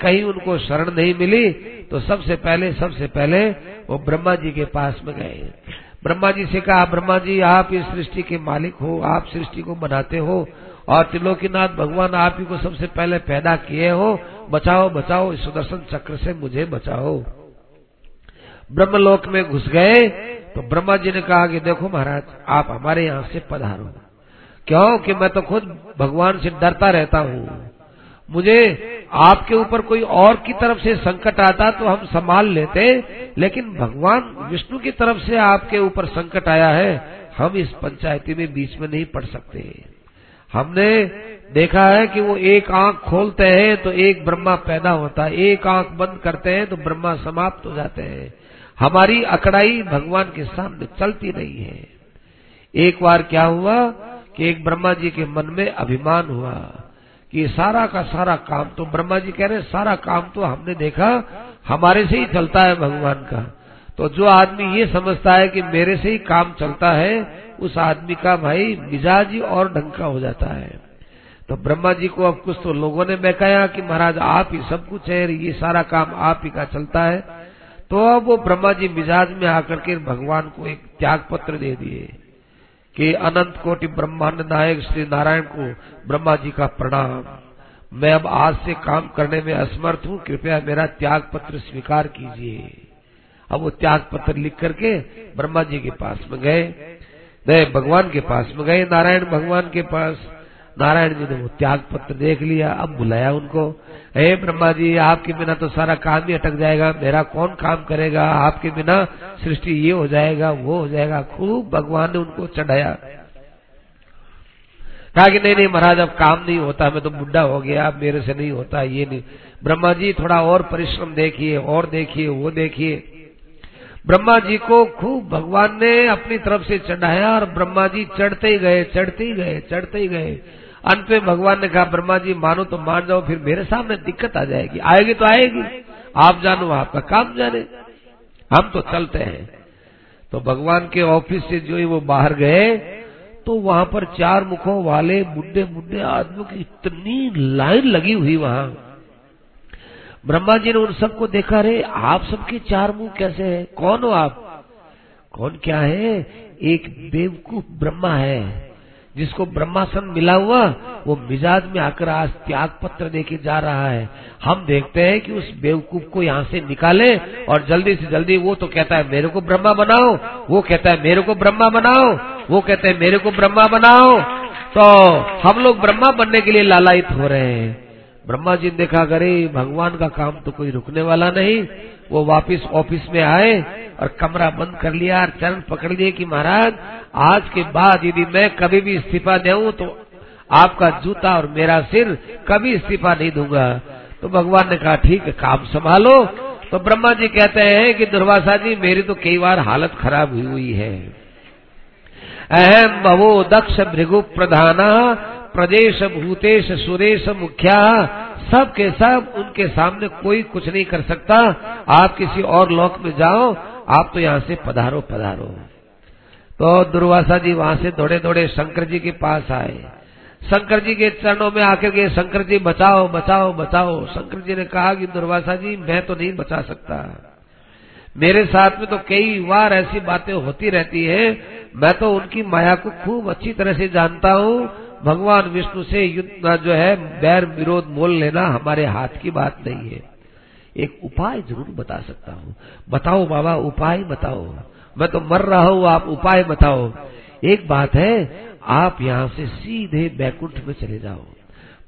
कहीं उनको शरण नहीं मिली तो सबसे पहले सबसे पहले वो ब्रह्मा जी के पास में गए। ब्रह्मा जी से कहा, ब्रह्मा जी, आप इस सृष्टि के मालिक हो, आप सृष्टि को बनाते हो, और त्रिलोकीनाथ भगवान आप ही को सबसे पहले पैदा किए हो। बचाओ बचाओ, इस सुदर्शन चक्र से मुझे बचाओ। ब्रह्मलोक में घुस गए तो ब्रह्मा जी ने कहा कि देखो महाराज, आप हमारे यहाँ से पधारो। क्यों कि मैं तो खुद भगवान से डरता रहता हूँ। मुझे आपके ऊपर कोई और की तरफ़ से संकट आता तो हम संभाल लेते, लेकिन भगवान विष्णु की तरफ़ से आपके ऊपर संकट आया है, हम इस पंचायती में बीच में नहीं पड़ सकते। हमने देखा है कि वो एक आँख खोलते हैं तो एक ब्रह्मा पैदा होता है, एक आँख बंद करते हैं तो ब्रह्मा समाप्त हो जाते हैं। हमारी अकड़ाई भगवान के सामने चलती नहीं है। एक बार क्या हुआ कि एक ब्रह्मा जी के मन में अभिमान हुआ कि सारा का सारा काम तो ब्रह्मा जी कह रहे सारा काम तो हमने देखा, हमारे से ही चलता है भगवान का। तो जो आदमी ये समझता है कि मेरे से ही काम चलता है, उस आदमी का भाई मिजाज ही और ढंग का हो जाता है। तो ब्रह्मा जी को अब कुछ तो लोगों ने बहकाया कि महाराज, आप ही सब कुछ है, ये सारा काम आप ही का चलता है। तो अब वो ब्रह्मा जी मिजाज में आकर के भगवान को एक त्याग पत्र दे दिए। कि अनंत कोटि ब्रह्मांड नायक श्री नारायण को ब्रह्मा जी का प्रणाम। मैं अब आज से काम करने में असमर्थ हूँ। कृपया मेरा त्याग पत्र स्वीकार कीजिए। अब वो त्याग पत्र लिख करके ब्रह्मा जी के पास में गए। नए भगवान के पास में गए, नारायण भगवान के पास। नारायण जी ने वो त्याग पत्र देख लिया, अब बुलाया उनको। हे ब्रह्मा जी आपके बिना तो सारा काम ही अटक जाएगा, मेरा कौन काम करेगा? आपके बिना सृष्टि ये हो जाएगा, वो हो जाएगा। खूब भगवान ने उनको चढ़ाया। कहा कि नहीं नहीं महाराज, अब काम नहीं होता, मैं तो बुढ़ा हो गया, अब मेरे से नहीं होता, ये नहीं। ब्रह्मा जी थोड़ा और परिश्रम देखिए, और देखिए, वो देखिए। ब्रह्मा जी को खूब भगवान ने अपनी तरफ़ से चढ़ाया, और ब्रह्मा जी चढ़ते ही गए, चढ़ते ही गए, चढ़ते ही गए। अंत में भगवान ने कहा, ब्रह्मा जी, मानो तो मान जाओ, फिर मेरे सामने दिक्कत आ जाएगी, आएगी तो आएगी। आप जानो आपका काम जाने। हम तो चलते हैं। तो भगवान के ऑफ़िस से जो ही वो बाहर गए तो वहाँ पर चार मुखों वाले बुढ़े बुढ़े आदमियों की इतनी लाइन लगी हुई वहाँ। ब्रह्मा जी ने उन सबको देखा रे आप सबके चार मुँह कैसे हैं? कौन हो आप? कौन क्या है? एक बेवकूफ़ ब्रह्मा है। जिसको ब्रह्मासन मिला हुआ, वो मिजाज में आकर आज त्याग पत्र देके जा रहा है। हम देखते हैं कि उस बेवकूफ़ को यहाँ से निकाले और जल्दी से जल्दी वो तो कहता है, मेरे को ब्रह्मा बनाओ। वो कहता है, मेरे को ब्रह्मा बनाओ। वो कहते हैं, मेरे को ब्रह्मा बनाओ। तो हम लोग ब्रह्मा बनने के लिए लालायित हो रहे हैं। ब्रह्मा जी ने देखा करे भगवान का काम तो कोई रुकने वाला नहीं, वो वापस ऑफ़िस में आए और कमरा बंद कर लिया और चरण पकड़ लिए कि महाराज, आज के बाद यदि मैं कभी भी इस्तीफा दूँ तो आपका जूता और मेरा सिर कभी इस्तीफा नहीं दूँगा। तो भगवान ने कहा, ठीक है, काम संभालो। तो ब्रह्मा जी कहते हैं कि दुर्वासा जी, मेरी तो कई बार हालत खराब हुई हुई है। अहम भवो दक्ष भृगु प्रधाना प्रदेश भूतेश सुरेश मुखिया सब के सब उनके सामने कोई कुछ नहीं कर सकता। आप किसी और लोक में जाओ, आप तो यहाँ से पधारो पधारो। तो दुर्वासा जी वहाँ से दौड़े दौड़े शंकर जी के पास आए। शंकर जी के चरणों में आकर के शंकर जी, बचाओ बचाओ बचाओ। शंकर जी ने कहा कि, दुर्वासा जी, मैं तो नहीं बचा सकता। मेरे साथ में तो कई बार ऐसी बातें होती रहती है। मैं तो उनकी माया को खूब अच्छी तरह से जानता हूँ। भगवान विष्णु से युद्ध जो है, बैर विरोध मोल लेना हमारे हाथ की बात नहीं है। एक उपाय ज़रूर बता सकता हूँ। बताओ बाबा, उपाय बताओ। मैं तो मर रहा हूँ, आप उपाय बताओ। एक बात है, आप यहाँ से सीधे बैकुंठ में चले जाओ।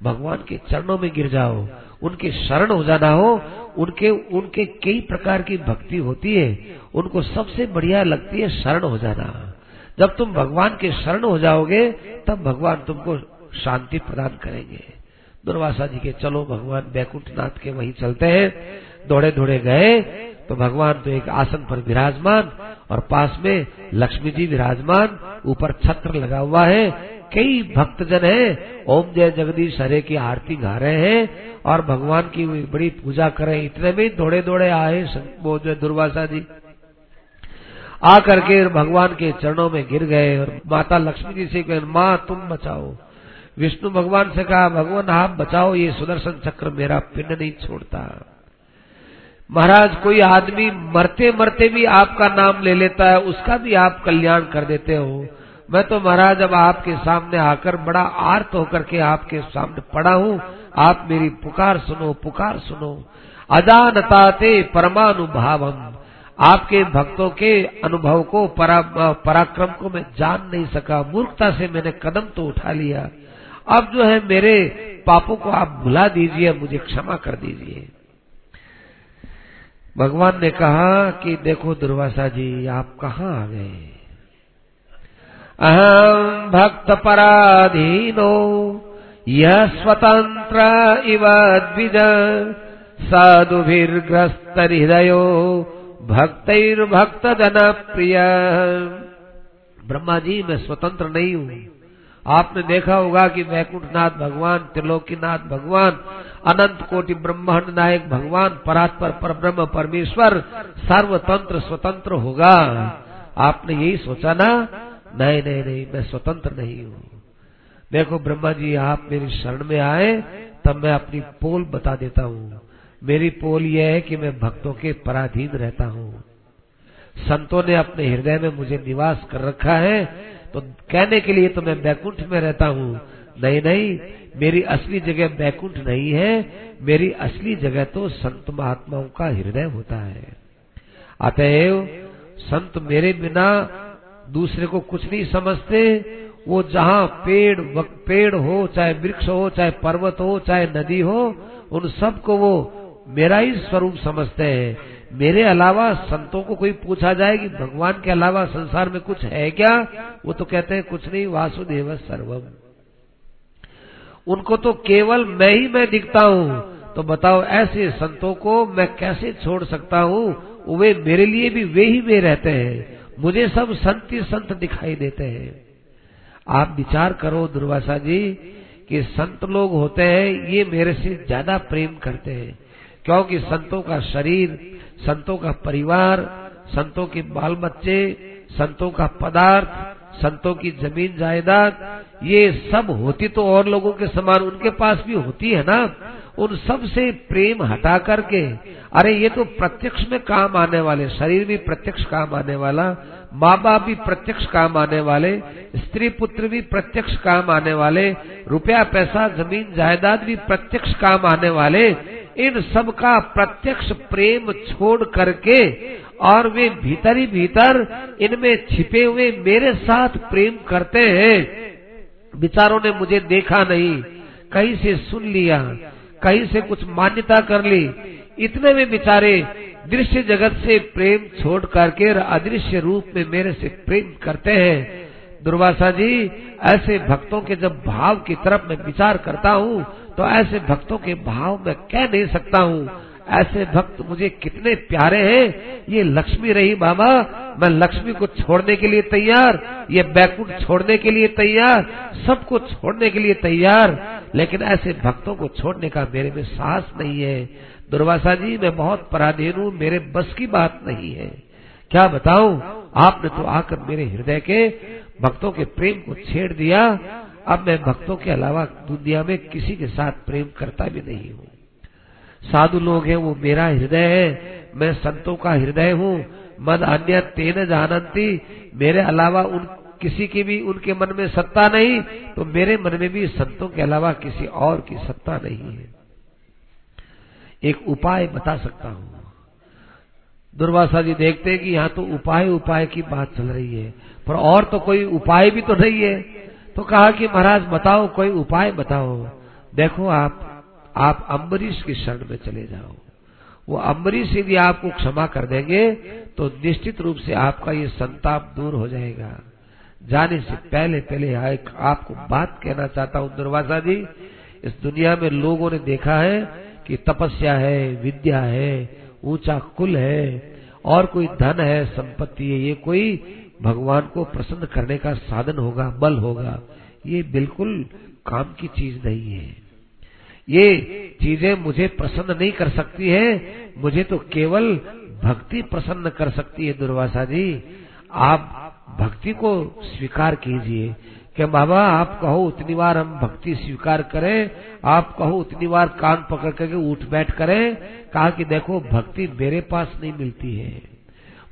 भगवान के चरणों में गिर जाओ। उनके शरण हो जाना हो। उनके उनके कई प्रकार की भक्ति होती है। उनको सबसे बढ़िया लगती है शरण हो जाना। जब तुम भगवान के शरण हो जाओगे, तब भगवान तुमको शांति प्रदान करेंगे। दुर्वासा जी के, चलो भगवान बैकुंठ नाथ के वहीं चलते हैं। दौड़े दौड़े गए तो भगवान तो एक आसन पर विराजमान और पास में लक्ष्मी जी विराजमान, ऊपर छत्र लगा हुआ है। कई भक्तजन हैं, ओम जय जगदीश, हरे की आरती गा रहे हैं और भगवान की बड़ी पूजा कर रहे इतने में दौड़े दौड़े आए वो जो दुर्वासा जी। आकर के भगवान के चरणों में गिर गए और माता लक्ष्मी जी से कहे, माँ, तुम बचाओ। विष्णु भगवान से कहा, भगवान, आप बचाओ, ये सुदर्शन चक्र मेरा पिंड नहीं छोड़ता। महाराज, कोई आदमी मरते मरते भी आपका नाम ले लेता है, उसका भी आप कल्याण कर देते हो। मैं तो महाराज, अब आपके सामने आकर बड़ा आर्त होकर के आपके सामने पड़ा हूँ। आप मेरी पुकार सुनो पुकार सुनो। अजानताते परमानुभावम। आपके भक्तों के अनुभव को परा, पराक्रम को मैं जान नहीं सका। मूर्खता से मैंने कदम तो उठा लिया। अब जो है मेरे पापों को आप भुला दीजिए मुझे क्षमा कर दीजिए। भगवान ने कहा कि देखो दुर्वासा जी आप कहाँ आ गए? अहम भक्त पराधीनो यह स्वतंत्र इव द्विज साधुभिर्ग्रस्त हृदयो भक्त जन प्रिय ब्रह्मा जी मैं स्वतंत्र नहीं हूँ। आपने देखा होगा कि वैकुंठनाथ भगवान, त्रिलोकीनाथ भगवान, अनंत कोटि ब्रह्मांड नायक भगवान, परात्पर पर ब्रह्म परमेश्वर, सर्वतंत्र स्वतंत्र होगा। आपने यही सोचा ना? नहीं नहीं नहीं, मैं स्वतंत्र नहीं हूँ। देखो ब्रह्मा जी, आप मेरी शरण में आए, तब मैं अपनी पोल बता देता हूँ। मेरी पोल यह है कि मैं भक्तों के पराधीन रहता हूँ। संतों ने अपने हृदय में मुझे निवास कर रखा है तो कहने के लिए तो मैं बैकुंठ में रहता हूँ। नहीं नहीं, मेरी असली जगह बैकुंठ नहीं है, मेरी असली जगह तो संत महात्माओं का हृदय होता है। अतएव, संत मेरे बिना दूसरे को कुछ नहीं समझते। वो जहाँ पेड़ पेड़ हो, चाहे वृक्ष हो, चाहे पर्वत हो, चाहे नदी हो, उन सबको वो मेरा ही स्वरूप समझते हैं। मेरे अलावा संतों को कोई पूछा जाए कि भगवान के अलावा संसार में कुछ है क्या? वो तो कहते हैं, कुछ नहीं, वासुदेव सर्वम। उनको तो केवल मैं ही मैं दिखता हूँ। तो बताओ, ऐसे संतों को मैं कैसे छोड़ सकता हूँ? वे मेरे लिए भी वे ही वे रहते हैं। मुझे सब संत ही संत दिखाई देते हैं। आप विचार करो दुर्वासा जी, कि संत लोग होते हैं, ये मेरे से ज़्यादा प्रेम करते हैं। क्योंकि संतों का शरीर, संतों का परिवार, संतों के बाल बच्चे संतों का पदार्थ, संतों की ज़मीन जायदाद, ये सब होती तो और लोगों के समान उनके पास भी होती है ना? उन सबसे प्रेम हटा करके, अरे ये तो प्रत्यक्ष में काम आने वाले, शरीर भी प्रत्यक्ष काम आने वाला माँ बाप भी प्रत्यक्ष काम आने वाले स्त्री पुत्र भी प्रत्यक्ष काम आने वाले रुपया पैसा ज़मीन जायदाद भी प्रत्यक्ष काम आने वाले इन सब का प्रत्यक्ष प्रेम छोड़ करके और वे भीतर ही भीतर इनमें छिपे हुए मेरे साथ प्रेम करते हैं। विचारों ने मुझे देखा नहीं, कहीं से सुन लिया, कहीं से कुछ मान्यता कर ली। इतने में बिचारे दृश्य जगत से प्रेम छोड़ करके अदृश्य रूप में मेरे से प्रेम करते हैं। दुर्वासा जी, ऐसे भक्तों के जब भाव की तरफ़ मैं विचार करता हूँ तो ऐसे भक्तों के भाव में कह नहीं सकता हूँ। ऐसे भक्त मुझे कितने प्यारे हैं। ये लक्ष्मी रही बाबा, मैं लक्ष्मी को छोड़ने के लिए तैयार, ये बैकुंठ छोड़ने के लिए तैयार, सबको छोड़ने के लिए तैयार, लेकिन ऐसे भक्तों को छोड़ने का मेरे में साहस नहीं है। दुर्वासा जी, मैं बहुत पराधीन हूँ, मेरे बस की बात नहीं है। क्या बताऊँ? आपने तो आकर मेरे हृदय के भक्तों के प्रेम को छेड़ दिया। अब मैं भक्तों के अलावा दुनिया में किसी के साथ प्रेम करता भी नहीं हूँ। साधु लोग हैं, वो मेरा हृदय है, मैं संतों का हृदय हूँ। मद अन्य तेन जानती मेरे अलावा उन किसी की भी उनके मन में सत्ता नहीं तो मेरे मन में भी संतों के अलावा किसी और की सत्ता नहीं है। एक उपाय बता सकता हूँ। दुर्वासा जी देखते हैं कि यहाँ तो उपाय उपाय की बात चल रही है। पर और तो कोई उपाय भी तो नहीं है। तो कहा कि महाराज, बताओ, कोई उपाय बताओ। देखो आप आप अम्बरीश की शरण में चले जाओ। वो अम्बरीश यदि आपको क्षमा कर देंगे तो निश्चित रूप से आपका ये संताप दूर हो जाएगा। जाने से पहले पहले आपको बात कहना चाहता हूँ, दुर्वासा जी। इस दुनिया में लोगों ने देखा है कि तपस्या है, विद्या है ऊँचा कुल है, और कोई धन है, संपत्ति है, ये कोई भगवान को प्रसन्न करने का साधन होगा, बल होगा। ये बिल्कुल काम की चीज़ नहीं है। ये चीज़ें मुझे प्रसन्न नहीं कर सकती है, मुझे तो केवल भक्ति प्रसन्न कर सकती है, दुर्वासा जी। आप भक्ति को स्वीकार कीजिए कि बाबा, आप कहो उतनी बार हम भक्ति स्वीकार करें, आप कहो उतनी बार कान पकड़ करके उठ बैठ करें, कहा कि देखो, भक्ति मेरे पास नहीं मिलती है।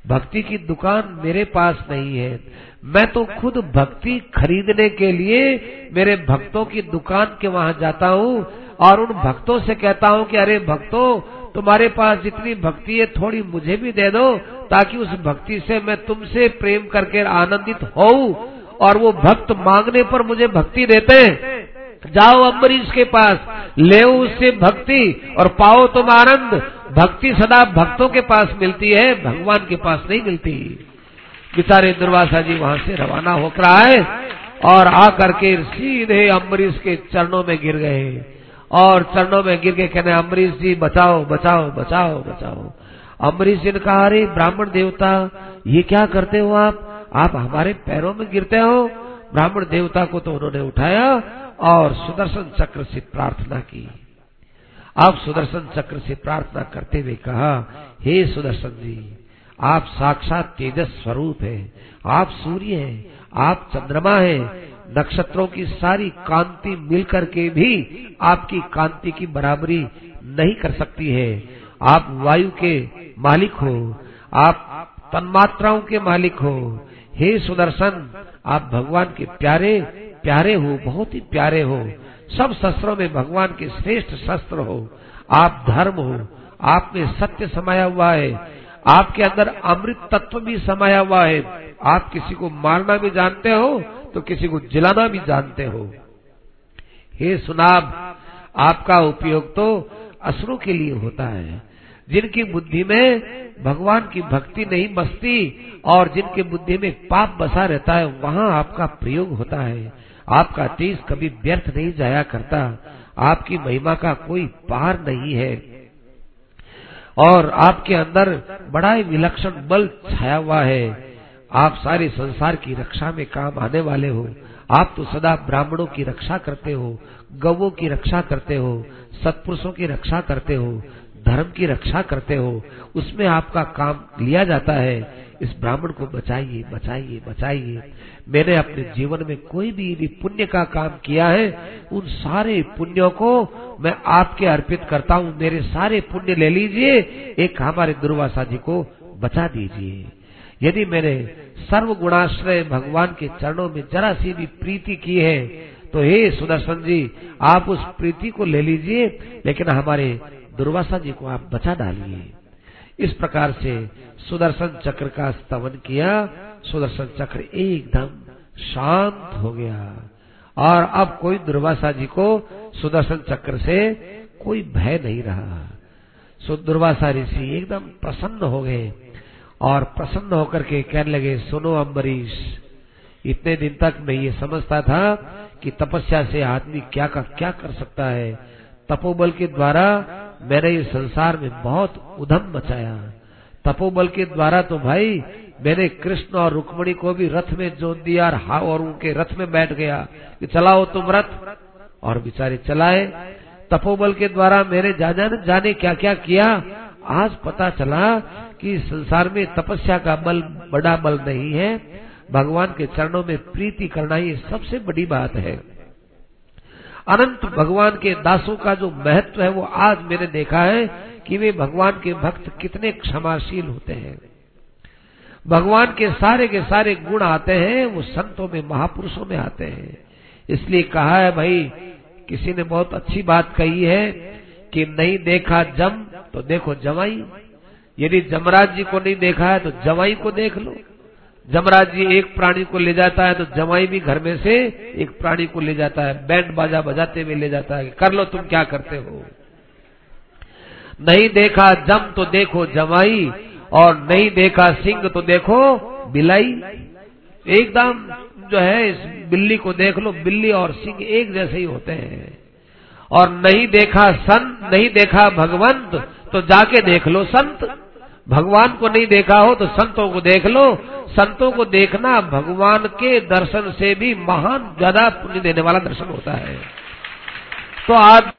भक्ति की दुकान मेरे पास नहीं है। मैं तो खुद भक्ति खरीदने के लिए मेरे भक्तों की दुकान के वहाँ जाता हूँ और उन भक्तों से कहता हूँ कि, अरे भक्तों, तुम्हारे पास जितनी भक्ति है, थोड़ी मुझे भी दे दो, ताकि उस भक्ति से मैं तुमसे प्रेम करके आनंदित हो और वो भक्त मांगने पर मुझे भक्ति देते हैं। जाओ अम्बरीश के पास ले उससे भक्ति और पाओ तुम आनंद। भक्ति सदा भक्तों के पास मिलती है, भगवान के पास नहीं मिलती। बेचारे दुर्वासा जी वहाँ से रवाना होकर आए और आकर के सीधे अम्बरीश के चरणों में गिर गए। और चरणों में गिर के कहने, अम्बरीश जी, बचाओ बचाओ बचाओ बचाओ। अम्बरीश जी ने कहा, अरे ब्राह्मण देवता, ये क्या करते हो आप? आप हमारे पैरों में गिरते हो। ब्राह्मण देवता को तो उन्होंने उठाया और सुदर्शन चक्र से प्रार्थना की। आप सुदर्शन चक्र से प्रार्थना करते हुए कहा, हे सुदर्शन जी, आप साक्षात तेजस स्वरूप है। आप सूर्य हैं, आप चंद्रमा हैं। नक्षत्रों की सारी कांति मिलकर के भी आपकी कांति की बराबरी नहीं कर सकती है। आप वायु के मालिक हो, आप तन्मात्राओं के मालिक हो हे सुदर्शन, आप भगवान के प्यारे प्यारे हो, बहुत ही प्यारे हो। सब शस्त्रों में भगवान के श्रेष्ठ शस्त्र हो। आप धर्म हो, आप में सत्य समाया हुआ है। आपके अंदर अमृत तत्व भी समाया हुआ है। आप किसी को मारना भी जानते हो तो किसी को जिलाना भी जानते हो। हे सुनाब, आपका उपयोग तो असुरों के लिए होता है। जिनकी बुद्धि में भगवान की भक्ति नहीं बसती और जिनके बुद्धि में पाप बसा रहता है, वहाँ आपका प्रयोग होता है। आपका तेज कभी व्यर्थ नहीं जाया करता। आपकी महिमा का कोई पार नहीं है। और आपके अंदर बड़ा ही विलक्षण बल छाया हुआ है। आप सारे संसार की रक्षा में काम आने वाले हो। आप तो सदा ब्राह्मणों की रक्षा करते हो, गवों की रक्षा करते हो, सत्पुरुषों की रक्षा करते हो। धर्म की रक्षा करते हो, उसमें आपका काम लिया जाता है। इस ब्राह्मण को बचाइए बचाइए बचाइए। मैंने अपने जीवन में कोई भी यदि पुण्य का काम किया है, उन सारे पुण्यों को मैं आपके अर्पित करता हूँ। मेरे सारे पुण्य ले लीजिए, एक हमारे दुर्वासा जी को बचा दीजिए। यदि मैंने सर्व गुणाश्रय भगवान के चरणों में जरा सी भी प्रीति की है तो हे सुदर्शन जी, आप उस प्रीति को ले लीजिए, लेकिन हमारे दुर्वासा जी को आप बचा डालिए। इस प्रकार से सुदर्शन चक्र का स्तवन किया। सुदर्शन चक्र एकदम शांत हो गया। और अब कोई दुर्वासा जी को सुदर्शन चक्र से कोई भय नहीं रहा। सो दुर्वासा ऋषि एकदम प्रसन्न हो गए और प्रसन्न होकर के कहने लगे, सुनो अम्बरीश, इतने दिन तक मैं ये समझता था कि तपस्या से आदमी क्या का, क्या कर सकता है। तपोबल के द्वारा मैंने इस संसार में बहुत उधम मचाया। तपोबल के द्वारा तो भाई, मैंने कृष्ण और रुक्मणी को भी रथ में जोत दिया और और उनके रथ में बैठ गया कि चलाओ तुम रथ। और बेचारे चलाए। तपोबल के द्वारा मैंने जाने जाने क्या क्या? किया आज पता चला कि संसार में तपस्या का बल, बड़ा बल नहीं है। भगवान के चरणों में प्रीति करना ये सबसे बड़ी बात है। अनंत भगवान के दासों का जो महत्व है, वो आज मैंने देखा है कि वे भगवान के भक्त कितने क्षमाशील होते हैं। भगवान के सारे के सारे गुण आते हैं, वो संतों में, महापुरुषों में आते हैं। इसलिए कहा है, भाई, किसी ने बहुत अच्छी बात कही है कि नहीं देखा जम तो देखो जमाई। यदि जमराज जी को नहीं देखा है तो जवाई को देख लो। जमराज जी एक प्राणी को ले जाता है तो जमाई भी घर में से एक प्राणी को ले जाता है। बैंड बाजा बजाते हुए ले जाता है कर लो तुम क्या करते हो? नहीं देखा जम तो देखो जमाई और नहीं देखा सिंह तो देखो बिलाई। एकदम जो है इस बिल्ली को देख लो, बिल्ली और सिंह एक जैसे ही होते हैं। और नहीं देखा संत नहीं देखा भगवंत तो जाके देख लो संत। भगवान को नहीं देखा हो तो संतों को देख लो। संतों को देखना भगवान के दर्शन से भी महान, ज़्यादा पुण्य देने वाला दर्शन होता है। तो आज